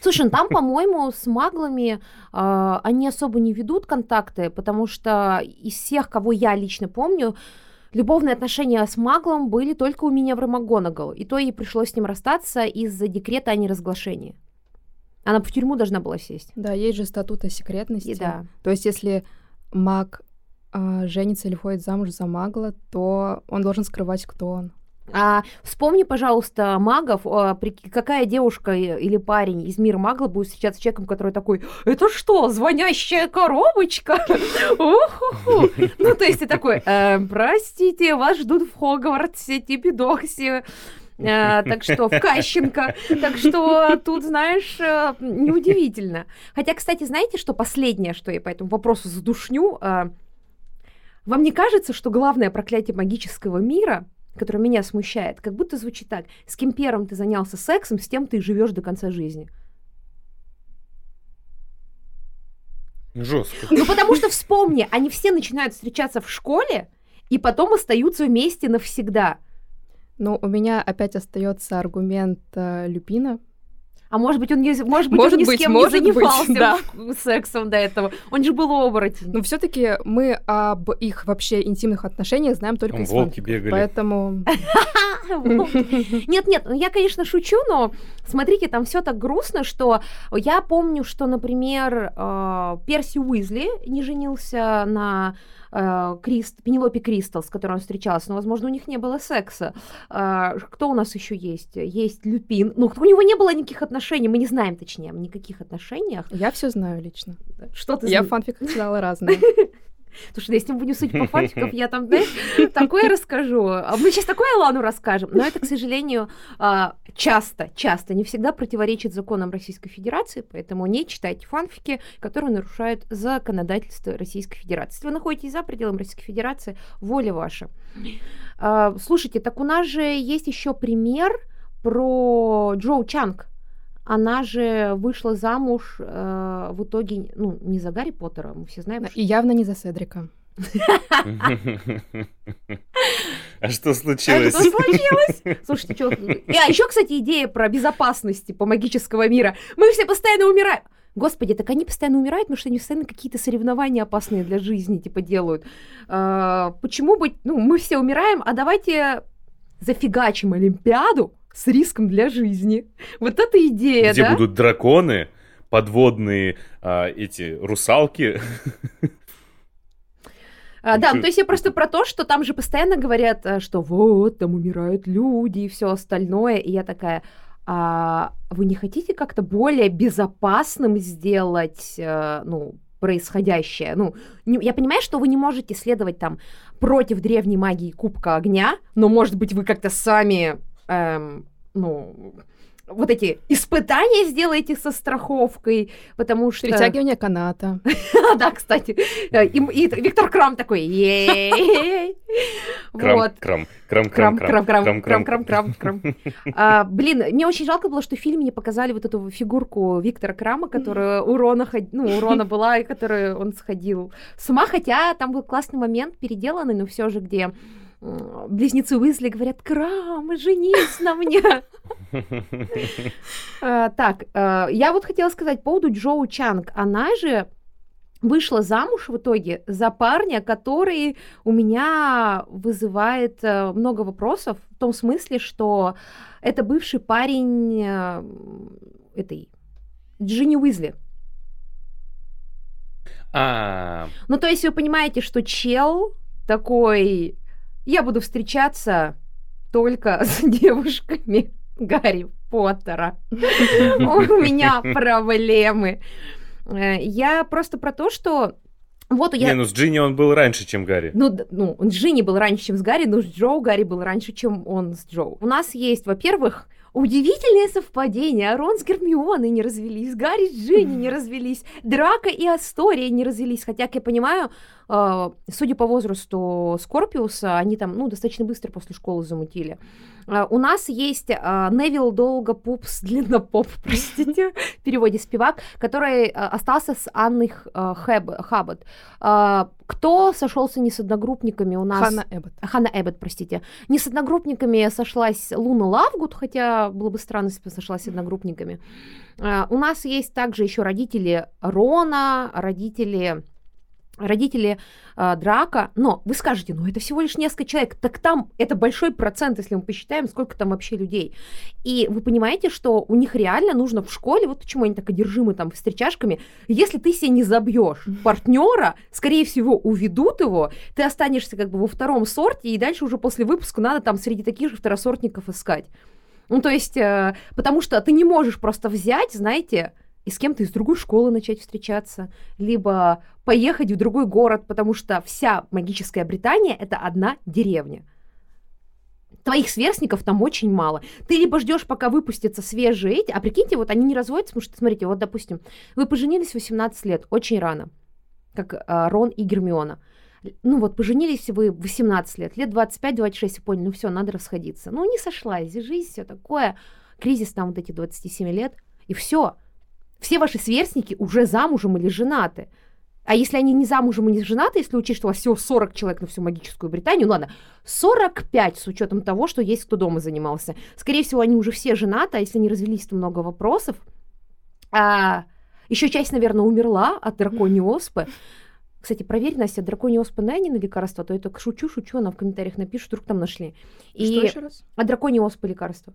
Слушай, ну там, по-моему, с маглами э, они особо не ведут контакты, потому что из всех, кого я лично помню, любовные отношения с маглом были только у меня в Ромагонагал, и то ей пришлось с ним расстаться из-за декрета о неразглашении. Она в тюрьму должна была сесть. Да, есть же статут о секретности. И да. То есть если маг э, женится или ходит замуж за магла, то он должен скрывать, кто он. А, вспомни, пожалуйста, магов, а, какая девушка или парень из мира магла будет встречаться с человеком, который такой, это что, звонящая коробочка? Ну, то есть ты такой, «Э, простите, вас ждут в Хогвартсе, Типидоксе. А, так что в Кащенко. Так что тут, знаешь, э, неудивительно. Хотя, кстати, знаете, что последнее, что я по этому вопросу задушню? А, вам не кажется, что главное проклятие магического мира которая меня смущает, как будто звучит так. С кем первым ты занялся сексом, с тем ты и живешь до конца жизни. Жестко. Ну, потому что вспомни, они все начинают встречаться в школе, и потом остаются вместе навсегда. Ну, у меня опять остается аргумент э, Люпина. А может быть, он не, может быть, Может он ни быть, с кем может не быть, занимался да. сексом до этого. Он же был оборотень. Но все-таки мы об их вообще интимных отношениях знаем только Там из волки фанфиков. бегали. Поэтому Нет, нет, ну я, конечно, шучу, но смотрите, там все так грустно, что я помню, что, например, э, Перси Уизли не женился на э, Крист, Пенелопе Кристал, с которой он встречался, но, возможно, у них не было секса. Э, Кто у нас еще есть? Есть Люпин. Ну, у него не было никаких отношений, мы не знаем, точнее, никаких отношениях. я все знаю лично. Что ты Я в фанфиках читала разные. Потому что если мы будем судить по фантикам, я там, знаешь, такое расскажу. А Мы сейчас такое Алану расскажем. Но это, к сожалению, а, часто, часто, не всегда противоречит законам Российской Федерации, поэтому не читайте фанфики, которые нарушают законодательство Российской Федерации. Если вы находитесь за пределами Российской Федерации, воля ваша. А, Слушайте, так у нас же есть еще пример про Джоу Чанг. Она же вышла замуж э, в итоге, ну, не за Гарри Поттера, мы все знаем, что И явно не за Седрика. А что А случилось? что случилось? Слушайте, что... А еще, кстати, идея про безопасность типа магического мира. Мы все постоянно умираем. Господи, так они постоянно умирают, потому что они постоянно какие-то соревнования опасные для жизни, типа, делают. А, почему быть... Ну, мы все умираем, а давайте зафигачим Олимпиаду с риском для жизни. Вот это идея, Где да? будут драконы, подводные а, эти русалки. А, да, Чё- то есть я просто про то, что там же постоянно говорят, а, что вот, там умирают люди и все остальное. И я такая, а вы не хотите как-то более безопасным сделать, э, ну, происходящее? Ну, не- я понимаю, что вы не можете следовать там против древней магии Кубка Огня, но, может быть, вы как-то сами, эм, ну, вот эти испытания сделаете со страховкой, потому что... Перетягивание каната. Да, кстати. Э, И, Виктор Крам такой, ей Крам, крам, крам, Крам, крам, крам, крам, крам, крам, крам, крам. А, Блин, мне очень жалко было, что в фильме не показали вот эту фигурку Виктора Крама, которая у Рона, ну, у Рона была, и которую он сходил с ума, хотя там был классный момент переделанный, но все же, где близнецы Уизли говорят, Крам, женись на мне. А, Так, а, я вот хотела сказать по поводу Джоу Чанг. Она же вышла замуж в итоге за парня, который у меня вызывает э, много вопросов в том смысле, что это бывший парень э, этой Джинни Уизли. А, Ну, то есть вы понимаете, что чел такой, я буду встречаться только с девушками Гарри Поттера. У меня проблемы. Э, Я просто про то, что вот я... не, ну с Джинни он был раньше, чем Гарри. Ну, ну, Джинни был раньше, чем с Гарри, но с Джоу Гарри был раньше, чем он с Джоу. У нас есть, во-первых, удивительное совпадение. Рон с Гермионой не развелись, Гарри с Джинни не развелись, Драка и Астория не развелись. Хотя, как я понимаю, э, судя по возрасту Скорпиуса, они там, ну, достаточно быстро после школы замутили. Э, у нас есть э, Невил Долгопупс Длиннопоп, простите, в переводе спивак, который э, остался с Анной э, Хаббот. Э, Кто сошелся не с одногруппниками у нас? Ханна Эббот. Ханна Эббот, простите. Не с одногруппниками сошлась Луна Лавгуд, хотя было бы странно, если бы сошлась с одногруппниками. А, У нас есть также еще родители Рона, родители родители а, Драка, но вы скажете, ну это всего лишь несколько человек, так там это большой процент, если мы посчитаем, сколько там вообще людей. И вы понимаете, что у них реально нужно в школе, вот почему они так одержимы там встречашками, если ты себе не забьешь партнера, скорее всего, уведут его, ты останешься как бы во втором сорте, и дальше уже после выпуска надо там среди таких же второсортников искать. Ну, то есть, э, потому что ты не можешь просто взять, знаете, и с кем-то из другой школы начать встречаться, либо поехать в другой город, потому что вся магическая Британия — это одна деревня. Твоих сверстников там очень мало. Ты либо ждешь, пока выпустятся свежие эти, а прикиньте, вот они не разводятся, потому что, смотрите, вот, допустим, вы поженились в 18 лет, очень рано, как а, Рон и Гермиона. ну вот поженились вы в 18 лет, лет 25-26, и поняли, ну все, надо расходиться. Ну не сошлась, жизнь, все такое, кризис там вот эти 27 лет, и все. Все ваши сверстники уже замужем или женаты. А если они не замужем и не женаты, если учесть, что у вас всего 40 человек на всю магическую Британию, ну ладно, 45 с учетом того, что есть кто дома занимался. Скорее всего, они уже все женаты, а если не развелись, то много вопросов. А, еще часть, наверное, умерла от драконьей оспы. Кстати, проверь, Настя, драконья оспа на лекарство, то я только шучу, шучу, она в комментариях напишет, вдруг там нашли. И... Что еще раз? А драконья оспа лекарство.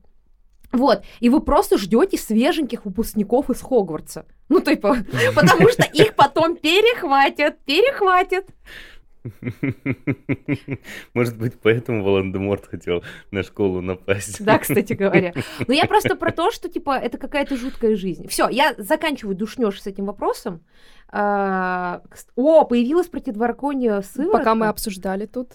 Вот, и вы просто ждете свеженьких выпускников из Хогвартса. Ну, типа, потому что их потом перехватят, перехватят. Может быть, поэтому Волан-де-Морт хотел на школу напасть. Да, кстати говоря. Но я просто про то, что, типа, это какая-то жуткая жизнь. Все, я заканчиваю душнёж с этим вопросом. А, о, появилась противодраконья сыворотка. Пока мы обсуждали тут.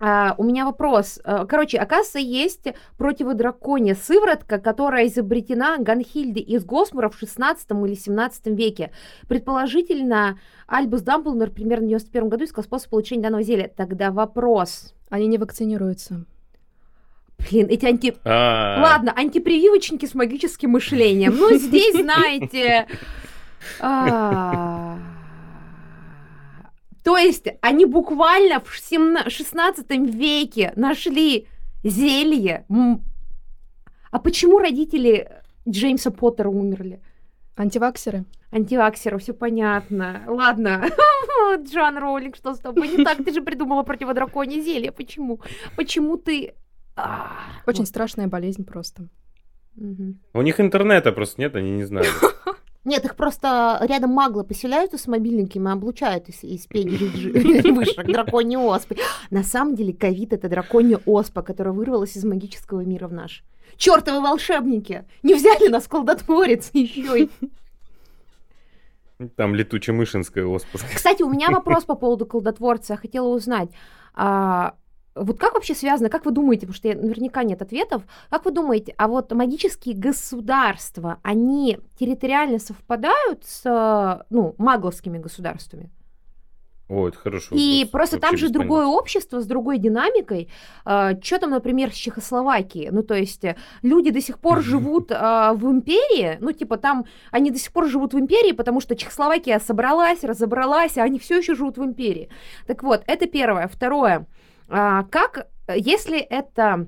Uh, у меня вопрос. Uh, короче, оказывается, есть противодраконья сыворотка, которая изобретена Ганхильде из Госмура в 16 или 17 веке. Предположительно, Альбус Дамблдор примерно в 91 году искал способ получения данного зелья. Тогда вопрос. Они не вакцинируются. Блин, эти анти... А. Ладно, антипрививочники с магическим мышлением. Ну, здесь, знаете... То есть они буквально в 16 веке нашли зелье. А почему родители Джеймса Поттера умерли? Антиваксеры. Антиваксеры, все понятно. Ладно, Джон Роулинг, что с тобой не так? Ты же придумала противодраконье зелье. Почему? Почему ты... А, Очень страшная болезнь просто. У них интернета просто нет, они не знают. Нет, их просто рядом маглы поселяются с мобильниками, облучают из, из пени вышек драконьей оспы. На самом деле ковид — это драконья оспа, которая вырвалась из магического мира в наш. Чёртовы волшебники! Не взяли нас колдотворец еще и... Там летуче-мышинская оспа. Кстати, у меня вопрос по поводу колдотворца. Я хотела узнать. А, вот как вообще связано, как вы думаете, потому что наверняка нет ответов, как вы думаете, а вот магические государства, они территориально совпадают с, ну, магловскими государствами? О, это хорошо. И вопрос. просто Вообще там же другое общество с другой динамикой. А, что там, например, с Чехословакией? Ну, то есть э, люди до сих пор живут а, в империи, ну, типа там они до сих пор живут в империи, потому что Чехословакия собралась, разобралась, а они все еще живут в империи. Так вот, это первое. Второе. А, как, если это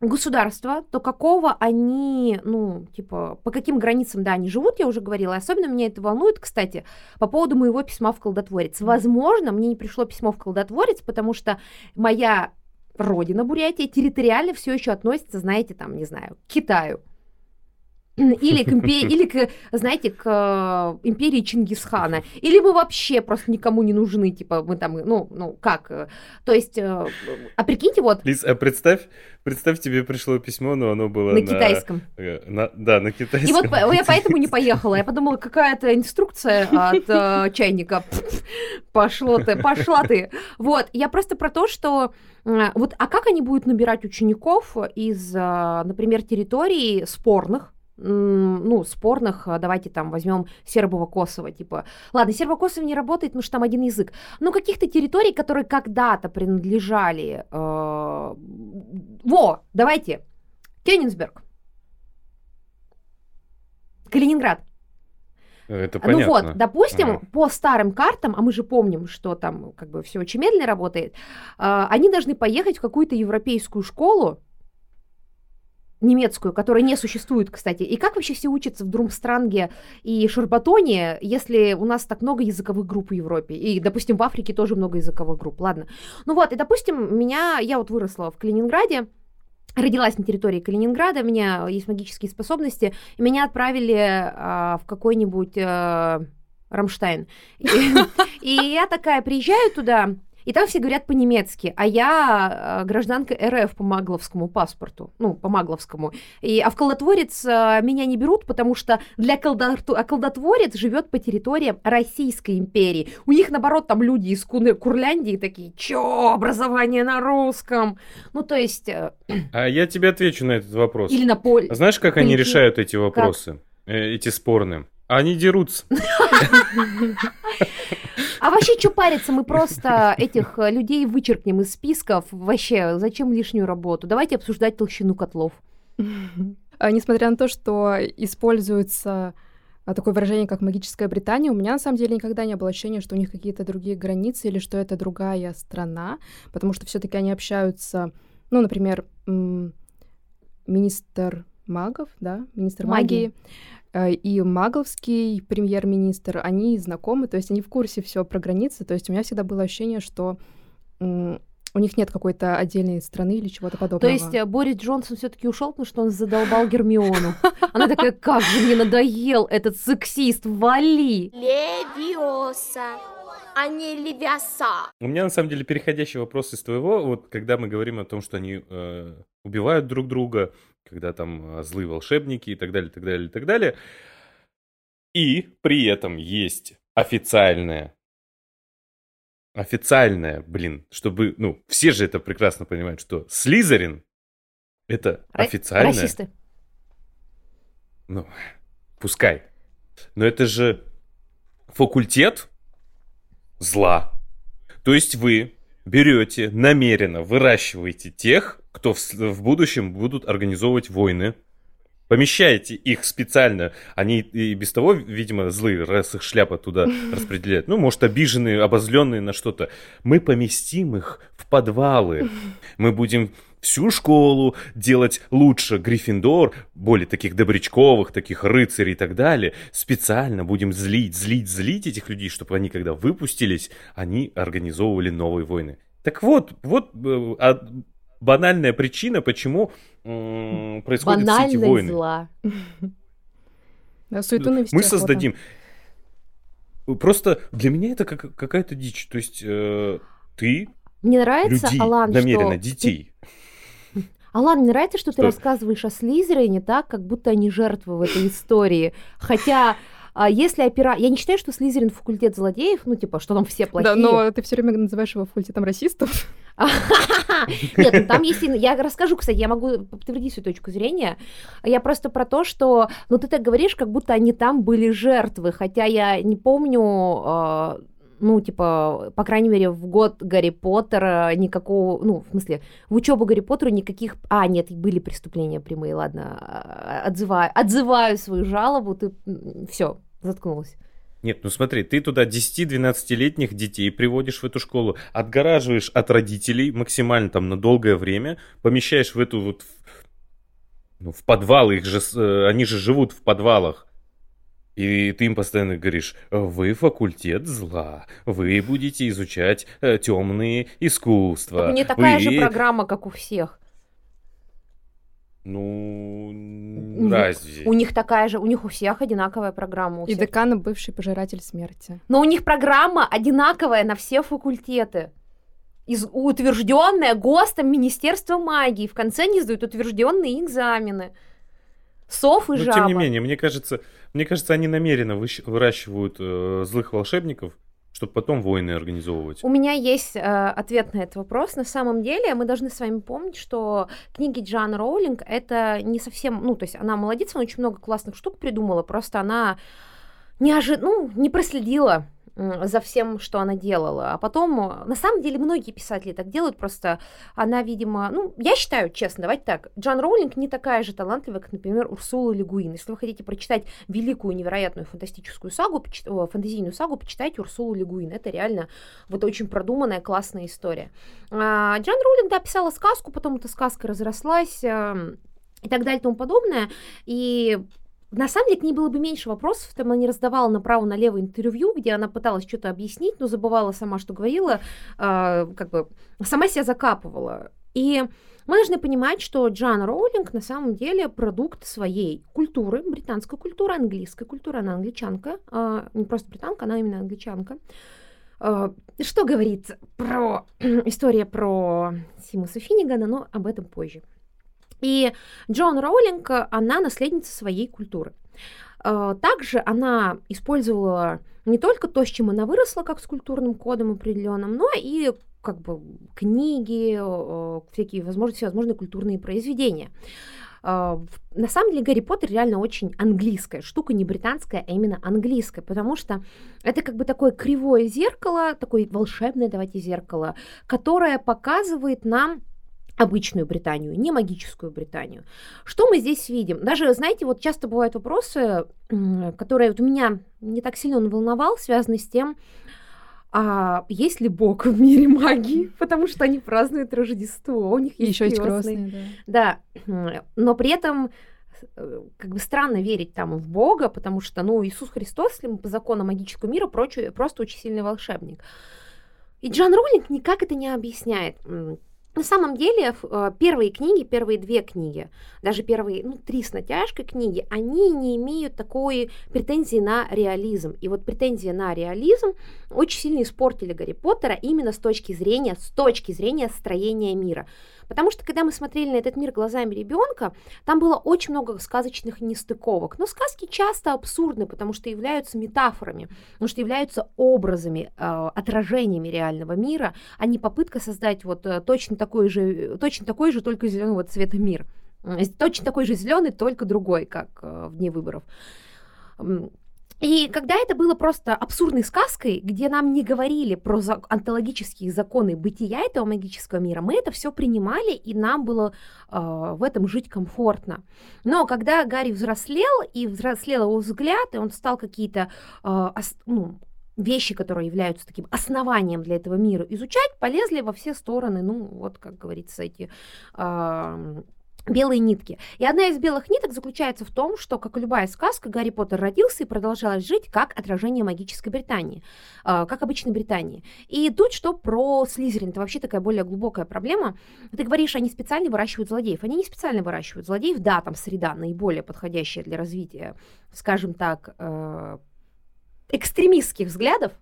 государство, то какого они, ну, типа, по каким границам, да, они живут, я уже говорила. Особенно меня это волнует, кстати, по поводу моего письма в колдотворец. Возможно, мне не пришло письмо в колдотворец, потому что моя родина Бурятия территориально все еще относится, знаете, там, не знаю, к Китаю. Или к, импе... или к, знаете, к э, империи Чингисхана. Или мы вообще просто никому не нужны, типа, мы там, ну, ну, как? Э, то есть, э, а прикиньте, вот... Лиз, а представь, представь, тебе пришло письмо, но оно было на... На китайском. На... Да, на китайском. И вот я поэтому не поехала. Я подумала, какая-то инструкция от э, чайника. Пошло ты, пошла ты. Вот, я просто про то, что вот, а как они будут набирать учеников из, например, территорий спорных, ну, спорных, а, давайте там возьмем Сербово-Косово, типа, ладно, Сербо-Косово не работает, потому что там один язык, но каких-то территорий, которые когда-то принадлежали, э, во, давайте, Кёнигсберг, Калининград, это понятно. Ну вот, допустим, ага. по старым картам, а мы же помним, что там как бы все очень медленно работает, э, они должны поехать в какую-то европейскую школу, немецкую, которая не существует, кстати. И как вообще все учатся в Друмстранге и Шарбатоне, если у нас так много языковых групп в Европе? И, допустим, в Африке тоже много языковых групп. Ладно. Ну вот, и, допустим, меня, я вот выросла в Калининграде, родилась на территории Калининграда, у меня есть магические способности, и меня отправили а, в какой-нибудь а, Рамштайн. И я такая приезжаю туда, и там все говорят по-немецки, а я э, гражданка РФ по магловскому паспорту, ну, по магловскому. И, а в колдотворец э, меня не берут, потому что для колдотворец, а колдотворец живет по территориям Российской империи. У них, наоборот, там люди из Курляндии такие, чё, образование на русском? Ну, то есть... Э, а я тебе отвечу на этот вопрос. Или на поле. Знаешь, как они решают эти вопросы? Как? Эти спорные? Они дерутся. А вообще, что париться? Мы просто этих э, людей вычеркнем из списков. Вообще, зачем лишнюю работу? Давайте обсуждать толщину котлов. А, Несмотря на то, что используется а, такое выражение, как магическая Британия, у меня на самом деле никогда не было ощущения, что у них какие-то другие границы или что это другая страна, потому что все-таки они общаются, ну, например, министр магов, да, министр Магии. магии, и маговский премьер-министр, они знакомы, то есть они в курсе все про границы, то есть у меня всегда было ощущение, что у них нет какой-то отдельной страны или чего-то То подобного. есть э, Борис Джонсон все-таки ушел, потому что он задолбал Гермиону. Она такая, как же мне надоел этот сексист, вали! Левиоса, а не левиаса. У меня на самом деле переходящий вопрос из твоего, вот когда мы говорим о том, что они э, убивают друг друга, когда там э, злые волшебники и так далее, так далее, так далее. И при этом есть официальная, официальная, блин, чтобы, ну, все же это прекрасно понимают, что Слизерин это Ра- официальная, Расисты. ну, пускай. Но это же факультет зла. То есть вы берете намеренно, выращиваете тех, кто в, в будущем будут организовывать войны. Помещаете их специально. Они и без того, видимо, злые, раз их шляпа туда распределяют. Ну, может, обиженные, обозленные на что-то. Мы поместим их в подвалы. Мы будем всю школу делать лучше Гриффиндор, более таких добрячковых, таких рыцарей и так далее. Специально будем злить, злить, злить этих людей, чтобы они, когда выпустились, они организовывали новые войны. Так вот, вот э, а- банальная причина, почему м, происходят все эти войны. зла. Да, суету навести Мы создадим. Просто для меня это как, какая-то дичь. То есть э, ты Мне нравится, людей, Алан, намеренно что... детей. Алан, мне нравится, что, ты Что? рассказываешь о Слизерине так, как будто они жертвы в этой истории. Хотя, а, если опера... Я не считаю, что Слизерин факультет злодеев, ну, типа, что там все плохие. Да, но ты все время называешь его факультетом расистов. Нет, ну там есть... и- Я расскажу, кстати, я могу подтвердить свою точку зрения. Я просто про то, что... Ну, ты так говоришь, как будто они там были жертвы, хотя я не помню... а, ну, типа, по крайней мере, в год Гарри Поттера никакого, ну, в смысле, в учебу Гарри Поттеру никаких... А, нет, были преступления прямые, ладно, а, отзываю, отзываю свою жалобу, ты... Все, заткнулась. Нет, ну смотри, ты туда 10-12-летних детей приводишь в эту школу, отгораживаешь от родителей максимально там на долгое время, помещаешь в эту вот... Ну, в подвал, их же, э, они же живут в подвалах. И ты им постоянно говоришь, вы факультет зла, вы будете изучать темные искусства. Так у нее такая вы- же программа, как у всех. Ну, У них- разве? У них такая же, у них у всех одинаковая программа. у И всех. декан бывший пожиратель смерти. Но у них программа одинаковая на все факультеты. Из, утвержденная ГОСТом Министерства магии. В конце они сдают утвержденные экзамены. Сов и Но жаба. тем не менее, мне кажется, мне кажется, они намеренно выращивают э, злых волшебников, чтобы потом войны организовывать. У меня есть э, ответ на этот вопрос. На самом деле, мы должны с вами помнить, что книги Джоан Роулинг это не совсем, ну, то есть она молодец, она очень много классных штук придумала, просто она неожи... ну, не проследила за всем, что она делала. А потом, э, на самом деле, многие писатели так делают, просто она, видимо, ну, я считаю, честно, давайте так, Джон Роулинг не такая же талантливая, как, например, Урсула Легуин. Если вы хотите прочитать великую, невероятную фантастическую сагу, фэнтезийную сагу, почитайте Урсулу Легуин. Это реально вот очень продуманная, классная история. А, Джон Роулинг, да, писала сказку, потом эта сказка разрослась, эм, и так далее и тому подобное. И на самом деле к ней было бы меньше вопросов, там она не раздавала направо-налево интервью, где она пыталась что-то объяснить, но забывала сама, что говорила, а, как бы сама себя закапывала. И мы должны понимать, что Джоан Роулинг на самом деле продукт своей культуры, британской культуры, английской культуры, она англичанка, а, не просто британка, она именно англичанка. А, Что говорит про история про Симуса Финнигана, но об этом позже. И Джон Роулинг, она наследница своей культуры. А, Также она использовала не только то, с чем она выросла, как с культурным кодом определенным, но и как бы книги, э, всякие возможные, всевозможные культурные произведения. на самом деле Гарри Поттер реально очень английская штука, не британская, а именно английская, потому что это как бы такое кривое зеркало, такое волшебное, давайте, зеркало, которое показывает нам обычную Британию, не магическую Британию. Что мы здесь видим? Даже, знаете, вот часто бывают вопросы, которые вот у меня не так сильно он волновал, связанные с тем, а есть ли Бог в мире магии, потому что они празднуют Рождество, у них есть еще есть крестные, да. Да, но при этом э, как бы странно верить там в Бога, потому что, ну, Иисус Христос, если мы по законам магического мира, прочее, просто очень сильный волшебник. И Джон Роллинг никак это не объясняет. На самом деле, э, первые книги, первые две книги, даже первые, ну, три с натяжкой книги, они не имеют такой претензии на реализм. И вот претензии на реализм очень сильно испортили Гарри Поттера именно с точки зрения, с точки зрения строения мира. Потому что, когда мы смотрели на этот мир глазами ребенка, там было очень много сказочных нестыковок. Но сказки часто абсурдны, потому что являются метафорами, потому что являются образами, э, отражениями реального мира, а не попытка создать вот э, точно такой же, точно такой же, только зеленого цвета мир. Точно такой же зеленый, только другой, как э, в дне выборов. И когда это было просто абсурдной сказкой, где нам не говорили про за- онтологические законы бытия этого магического мира, мы это все принимали, и нам было э, в этом жить комфортно. Но когда Гарри взрослел, и взрослел его взгляд, и он стал какие-то э, ос- ну, вещи, которые являются таким основанием для этого мира, изучать, полезли во все стороны, ну, вот, как говорится, эти... Э, белые нитки. И одна из белых ниток заключается в том, что, как и любая сказка, Гарри Поттер родился и продолжал жить как отражение магической Британии, э, как обычной Британии. И тут что про Слизерин? Это вообще такая более глубокая проблема. Ты говоришь, они специально выращивают злодеев. Они не специально выращивают злодеев. Да, там среда наиболее подходящая для развития, скажем так, э, экстремистских взглядов,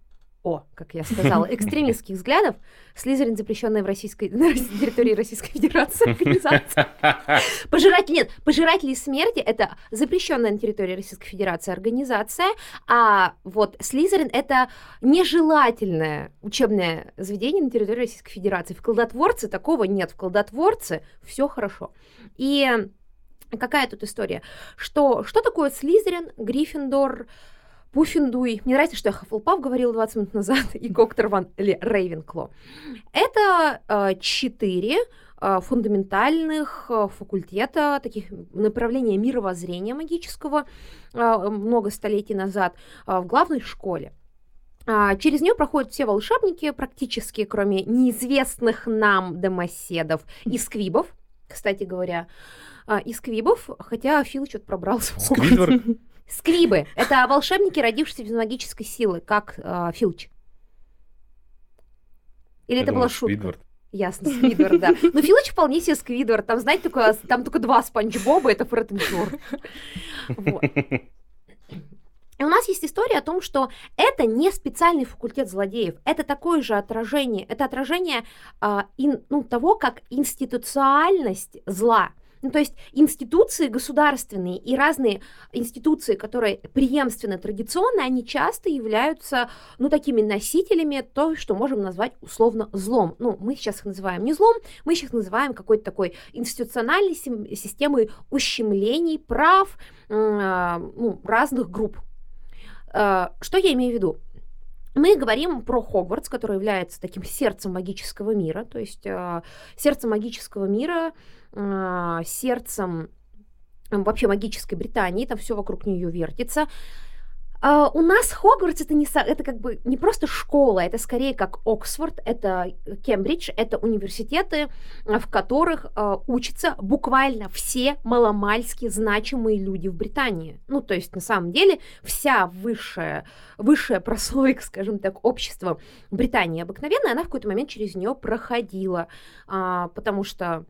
о, как я сказала, экстремистских взглядов, Слизерин запрещенная в российской, на территории Российской Федерации организация. Пожиратель, нет, пожиратели смерти это запрещенная на территории Российской Федерации организация, а вот Слизерин это нежелательное учебное заведение на территории Российской Федерации. В колдотворце такого нет, в колдотворце все хорошо. И какая тут история? Что, что такое Слизерин, Гриффиндор, Пуффиндуй. Мне нравится, что я Хаффлпаф говорил 20 минут назад, и Коктор Ван или Рейвенкло. Это э, четыре э, фундаментальных э, факультета, таких направления мировоззрения магического э, много столетий назад э, в главной школе. Через нее проходят все волшебники, практически, кроме неизвестных нам домоседов и сквибов, кстати говоря, и сквибов, хотя Фил что-то пробрался Сквидвард? Сквибы — это волшебники, родившиеся без магической силы, как э, Филч. Или Я это думал, была шутка? Сквидвард. Ясно, Сквидвард, да. Но Филч вполне себе Сквидвард. Там, знаете, только, там только два Спанч Боба, это Фред и Джордж. Вот. И у нас есть история о том, что это не специальный факультет злодеев, это такое же отражение, это отражение э, ин, ну, того, как институциальность зла – ну, то есть институции государственные и разные институции, которые преемственны традиционно, они часто являются, ну, такими носителями то, что можем назвать условно злом. Ну, мы сейчас их называем не злом, мы сейчас называем какой-то такой институциональной системой ущемлений прав э, ну, разных групп. Э, что я имею в виду? Мы говорим про Хогвартс, который является таким сердцем магического мира, то есть э, сердцем магического мира э, сердцем вообще магической Британии, там все вокруг нее вертится. Uh, у нас Хогвартс это не это как бы не просто школа, это скорее как Оксфорд, это Кембридж, это университеты, в которых uh, учатся буквально все маломальски значимые люди в Британии. Ну, то есть на самом деле вся высшая, высшая прослойка, скажем так, общества Британии обыкновенная, она в какой-то момент через нее проходила, uh, потому что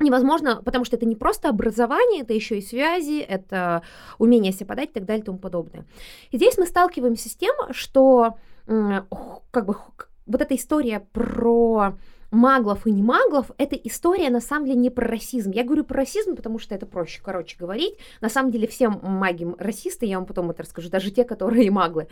невозможно, потому что это не просто образование, это еще и связи, это умение себя подать и так далее и тому подобное. И здесь мы сталкиваемся с тем, что как бы вот эта история про маглов и не маглов, эта история на самом деле не про расизм. Я говорю про расизм, потому что это проще, короче, говорить. На самом деле все маги расисты, я вам потом это расскажу, даже те, которые маглы.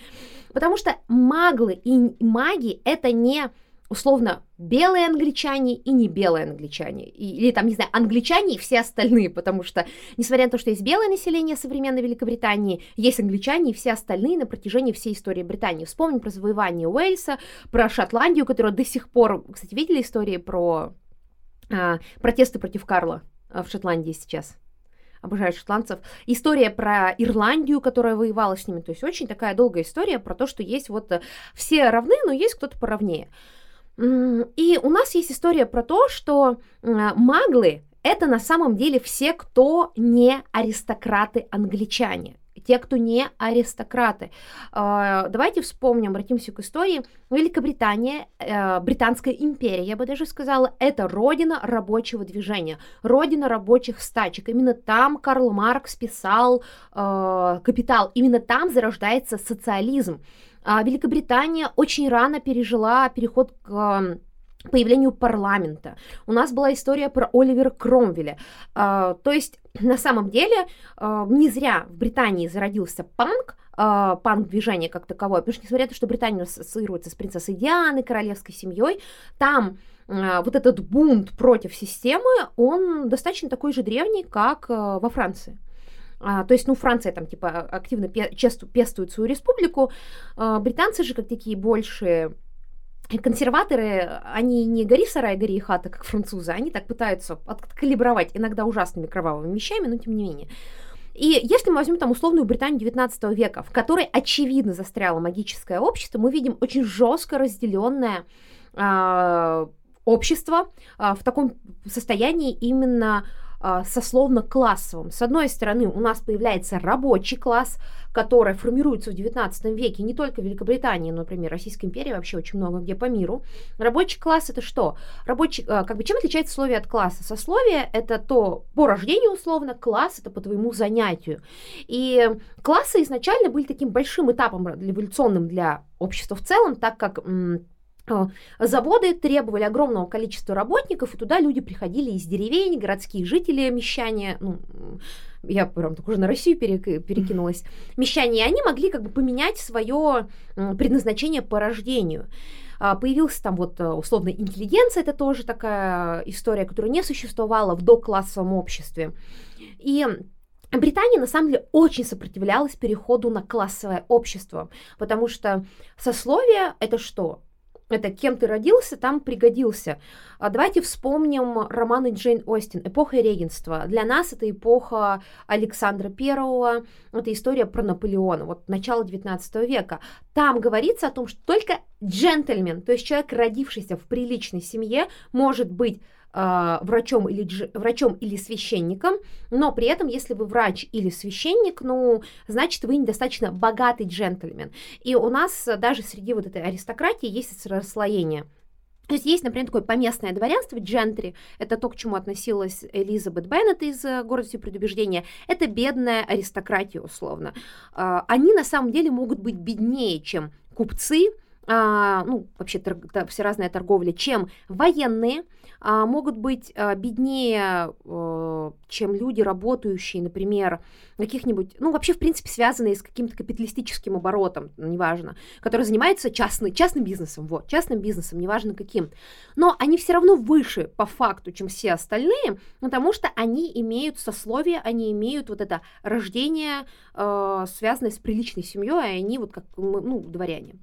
Потому что маглы и маги — это не условно белые англичане и не белые англичане. Или там, не знаю, англичане и все остальные, потому что, несмотря на то, что есть белое население современной Великобритании, есть англичане и все остальные на протяжении всей истории Британии. Вспомним про завоевание Уэльса, про Шотландию, которая до сих пор... Кстати, видели истории про а, протесты против Карла а, в Шотландии сейчас? обожаю шотландцев. История про Ирландию, которая воевала с ними. То есть очень такая долгая история про то, что есть вот э, все равны, но есть кто-то поровнее. И у нас есть история про то, что маглы это на самом деле все, кто не аристократы-англичане те, кто не аристократы. А, давайте вспомним, обратимся к истории. Великобритания, э, Британская империя, я бы даже сказала, это родина рабочего движения, родина рабочих стачек. Именно там Карл Маркс писал э, «Капитал», именно там зарождается социализм. А Великобритания очень рано пережила переход к появлению парламента. У нас была история про Оливера Кромвеля. А, то есть, на самом деле, а, не зря в Британии зародился панк, панк-движение как таковое, потому что, несмотря на то, что Британия ассоциируется с принцессой Дианой, королевской семьей, там вот этот бунт против системы, он достаточно такой же древний, как во Франции. А, то есть, ну, Франция там, типа, активно пестует свою республику. А, британцы же, как такие больше консерваторы, они не гори сарай, гори хата, как французы, они так пытаются откалибровать иногда ужасными кровавыми вещами, но тем не менее. И если мы возьмем там условную Британию 19 века, в которой очевидно застряло магическое общество, мы видим очень жестко разделенное э, общество э, в таком состоянии именно а, сословно-классовым. С одной стороны, у нас появляется рабочий класс, который формируется в XIX веке не только в Великобритании, но, например, Российской империи, вообще очень много где по миру. Рабочий класс это что? Рабочий, а, как бы чем отличается сословие от класса? Сословие это то по рождению условно, класс это по твоему занятию. И классы изначально были таким большим этапом эволюционным для общества в целом, так как а, заводы требовали огромного количества работников, и туда люди приходили из деревень, городские жители, мещане, ну, я прям так уже на Россию перекинулась, мещане, и они могли как бы поменять свое предназначение по рождению. А, появился там вот э, условно интеллигенция, это тоже такая история, которая не существовала в доклассовом обществе. И Британия, на самом деле, очень сопротивлялась переходу на классовое общество, потому что сословие — это что? Это кем ты родился, там пригодился. А давайте вспомним романы Джейн Остин «Эпоха регенства». Для нас это эпоха Александра Первого, это история про Наполеона, вот начало 19 века. Там говорится о том, что только джентльмен, то есть человек, родившийся в приличной семье, может быть э, врачом или, врачом или священником, но при этом, если вы врач или священник, ну, значит, вы недостаточно богатый джентльмен. И у нас даже среди вот этой аристократии есть расслоение. То есть есть, например, такое поместное дворянство, джентри, это то, к чему относилась Элизабет Беннет из э, «Гордости и предубеждения», это бедная аристократия, условно. А, они на самом деле могут быть беднее, чем купцы, а, ну, вообще тор- все разная торговля, чем военные, а, могут быть а, беднее, а, чем люди, работающие, например, каких-нибудь, ну, вообще, в принципе, связанные с каким-то капиталистическим оборотом, неважно, которые занимаются частный, частным бизнесом, вот, частным бизнесом, неважно каким. Но они все равно выше по факту, чем все остальные, потому что они имеют сословие, они имеют вот это рождение, э, связанное с приличной семьей, и они вот как, ну, дворяне.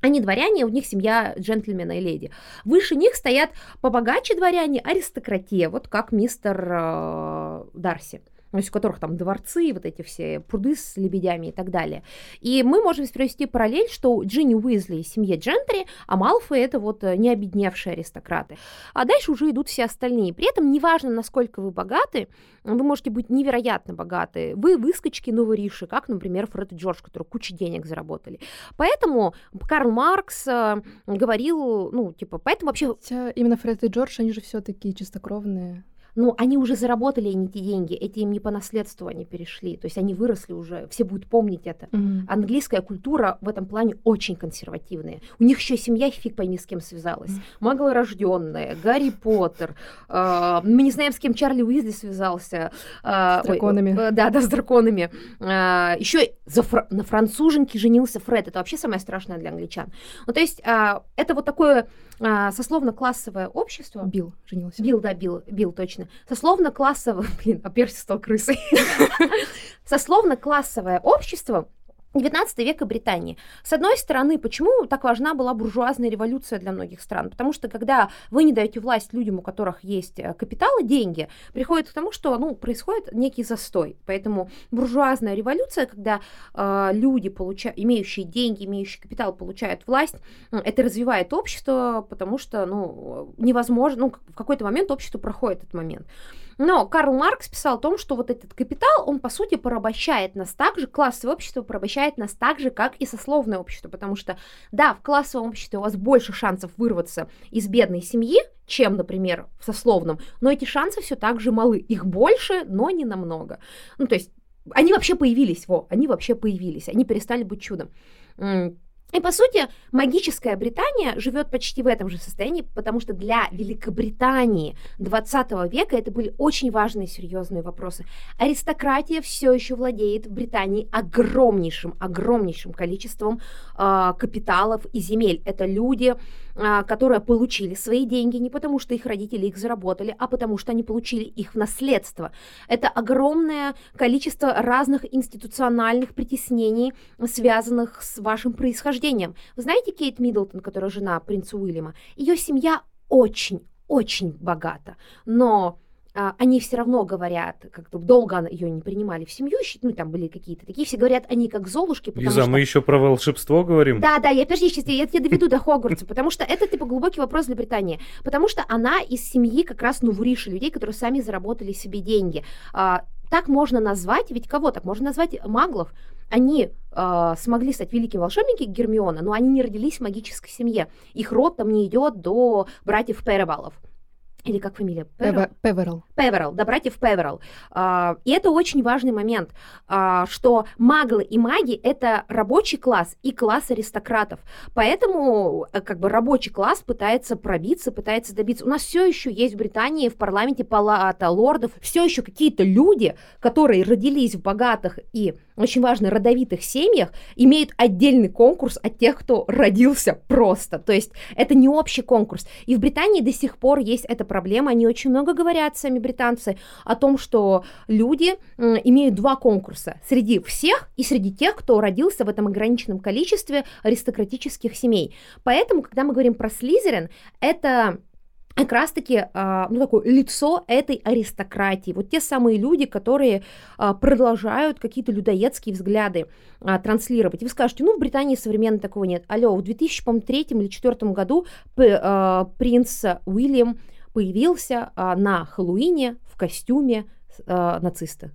Они дворяне, у них семья джентльмена и леди. Выше них стоят побогаче дворяне, аристократия, вот как мистер э, Дарси то есть у которых там дворцы, вот эти все пруды с лебедями и так далее. И мы можем провести параллель, что Джинни Уизли из семьи Джентри, а Малфой это вот э, не обедневшие аристократы. А дальше уже идут все остальные. При этом неважно, насколько вы богаты, вы можете быть невероятно богаты. Вы выскочки новориши, как, например, Фред и Джордж, которые кучу денег заработали. Поэтому Карл Маркс э, говорил, ну, типа, поэтому вообще... Хотя именно Фред и Джордж, они же все такие чистокровные. Ну, они уже заработали они эти деньги, эти им не по наследству они перешли, то есть они выросли уже, все будут помнить это. Мгм. Английская культура в этом плане очень консервативная. У них еще семья фиг пойми с кем связалась. Маглорожденная, Гарри Поттер. э, мы не знаем, с кем Чарли Уизли связался. э, С ой, драконами. э, да, да, с драконами. еще на француженке женился Фред. Это вообще самое страшное для англичан. Ну, то есть а, это вот такое а, сословно-классовое общество. Билл женился. Билл, да, Билл, Билл, точно. Сословно-классовое, блин, а Перси стал крысой. Сословно-классовое общество 19 века Британии. С одной стороны, почему так важна была буржуазная революция для многих стран? Потому что когда вы не даете власть людям, у которых есть э, капитал и деньги, приходит к тому, что ну, происходит некий застой. Поэтому буржуазная революция, когда э, люди, получа... имеющие деньги, имеющие капитал, получают власть, это развивает общество, потому что ну, невозможно, ну, в какой-то момент общество проходит этот момент. Но Карл Маркс писал о том, что вот этот капитал, он, по сути, порабощает нас так же, классовое общество порабощает нас так же, как и сословное общество, потому что, да, в классовом обществе у вас больше шансов вырваться из бедной семьи, чем, например, в сословном, но эти шансы все так же малы. Их больше, но не намного. Ну, то есть они вообще появились, во, они вообще появились, они перестали быть чудом. И, по сути, магическая Британия живет почти в этом же состоянии, потому что для Великобритании 20 века это были очень важные серьезные вопросы. Аристократия все еще владеет в Британии огромнейшим, огромнейшим количеством а, капиталов и земель. Это люди, которые получили свои деньги не потому, что их родители их заработали, а потому, что они получили их в наследство. Это огромное количество разных институциональных притеснений, связанных с вашим происхождением. Вы знаете Кейт Миддлтон, которая жена принца Уильяма? Ее семья очень, очень богата, но а, они все равно говорят, как-то долго ее не принимали в семью, ну там были какие-то такие, все говорят, они как золушки, Лиза, что... мы еще про волшебство говорим? Да, да, я подожди, сейчас я, тебя доведу до Хогвартса, потому что это типа глубокий вопрос для Британии, потому что она из семьи как раз Нувриши, людей, которые сами заработали себе деньги. А, так можно назвать, ведь кого так? Можно назвать маглов. Они а, смогли стать великим волшебниками Гермиона, но они не родились в магической семье. Их род там не идет до братьев Перевалов. Или как фамилия? Певерл. Певерл, до братьев Певерл. А, И это очень важный момент, а, что маглы и маги — это рабочий класс и класс аристократов. Поэтому э, как бы рабочий класс пытается пробиться, пытается добиться. У нас все еще есть в Британии в парламенте палата лордов, все еще какие-то люди, которые родились в богатых и очень важно, родовитых семьях, имеют отдельный конкурс от тех, кто родился просто. То есть это не общий конкурс. И в Британии до сих пор есть эта проблема. Они очень много говорят, сами британцы, о том, что люди имеют два конкурса. Среди всех и среди тех, кто родился в этом ограниченном количестве аристократических семей. Поэтому, когда мы говорим про Слизерин, это как раз-таки а, ну, такое лицо этой аристократии. Вот те самые люди, которые а, продолжают какие-то людоедские взгляды а, транслировать. И вы скажете, ну, в Британии современно такого нет. Алло, в 2003 или 2004 году принц Уильям появился а, на Хэллоуине в костюме а, нациста.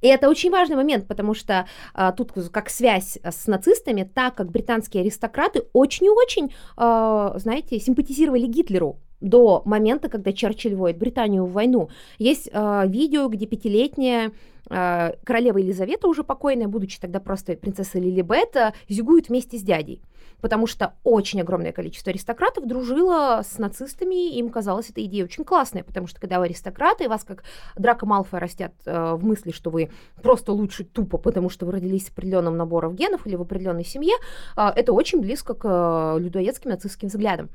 И это очень важный момент, потому что а, тут как связь с нацистами, так как британские аристократы очень и очень, а, знаете, симпатизировали Гитлеру до момента, когда Черчилль вводит Британию в войну. Есть а, видео, где пятилетняя а, королева Елизавета, уже покойная, будучи тогда просто принцессой Лилибет, зигует вместе с дядей. Потому что очень огромное количество аристократов дружило с нацистами, и им казалась эта идея очень классная, потому что когда вы аристократы, и вас как Драко Малфой растят э, в мысли, что вы просто лучше тупо, потому что вы родились с определенным набором генов или в определенной семье, э, это очень близко к э, людоедским нацистским взглядам.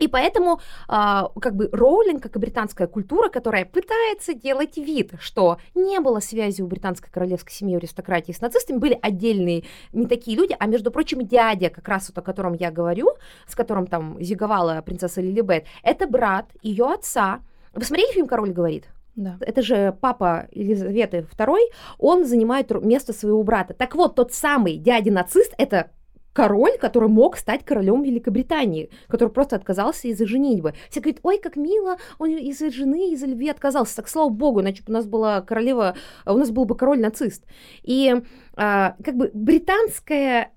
И поэтому, а, как бы, Роулинг, как и британская культура, которая пытается делать вид, что не было связи у британской королевской семьи, аристократии с нацистами, были отдельные, не такие люди, а, между прочим, дядя, как раз вот о котором я говорю, с которым там зиговала принцесса Лилибет, это брат ее отца. Вы смотрели фильм «Король говорит»? Да. Это же папа Елизаветы II, он занимает место своего брата. Так вот, тот самый дядя-нацист, это король, который мог стать королем Великобритании, который просто отказался из-за женитьбы. Все говорят, ой, как мило, он из-за жены, из-за любви отказался. Так, слава богу, иначе у нас была королева, у нас был бы король-нацист. И а, как бы британская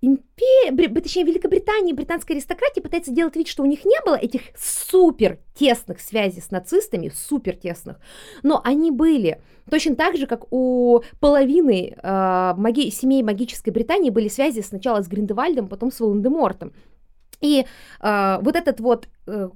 империя, точнее, Великобритания, британская аристократия пытается делать вид, что у них не было этих супер тесных связей с нацистами, супер тесных, но они были. Точно так же, как у половины э, маги- семей магической Британии были связи сначала с Гриндевальдом, потом с Волан-де-Мортом. И э, вот этот вот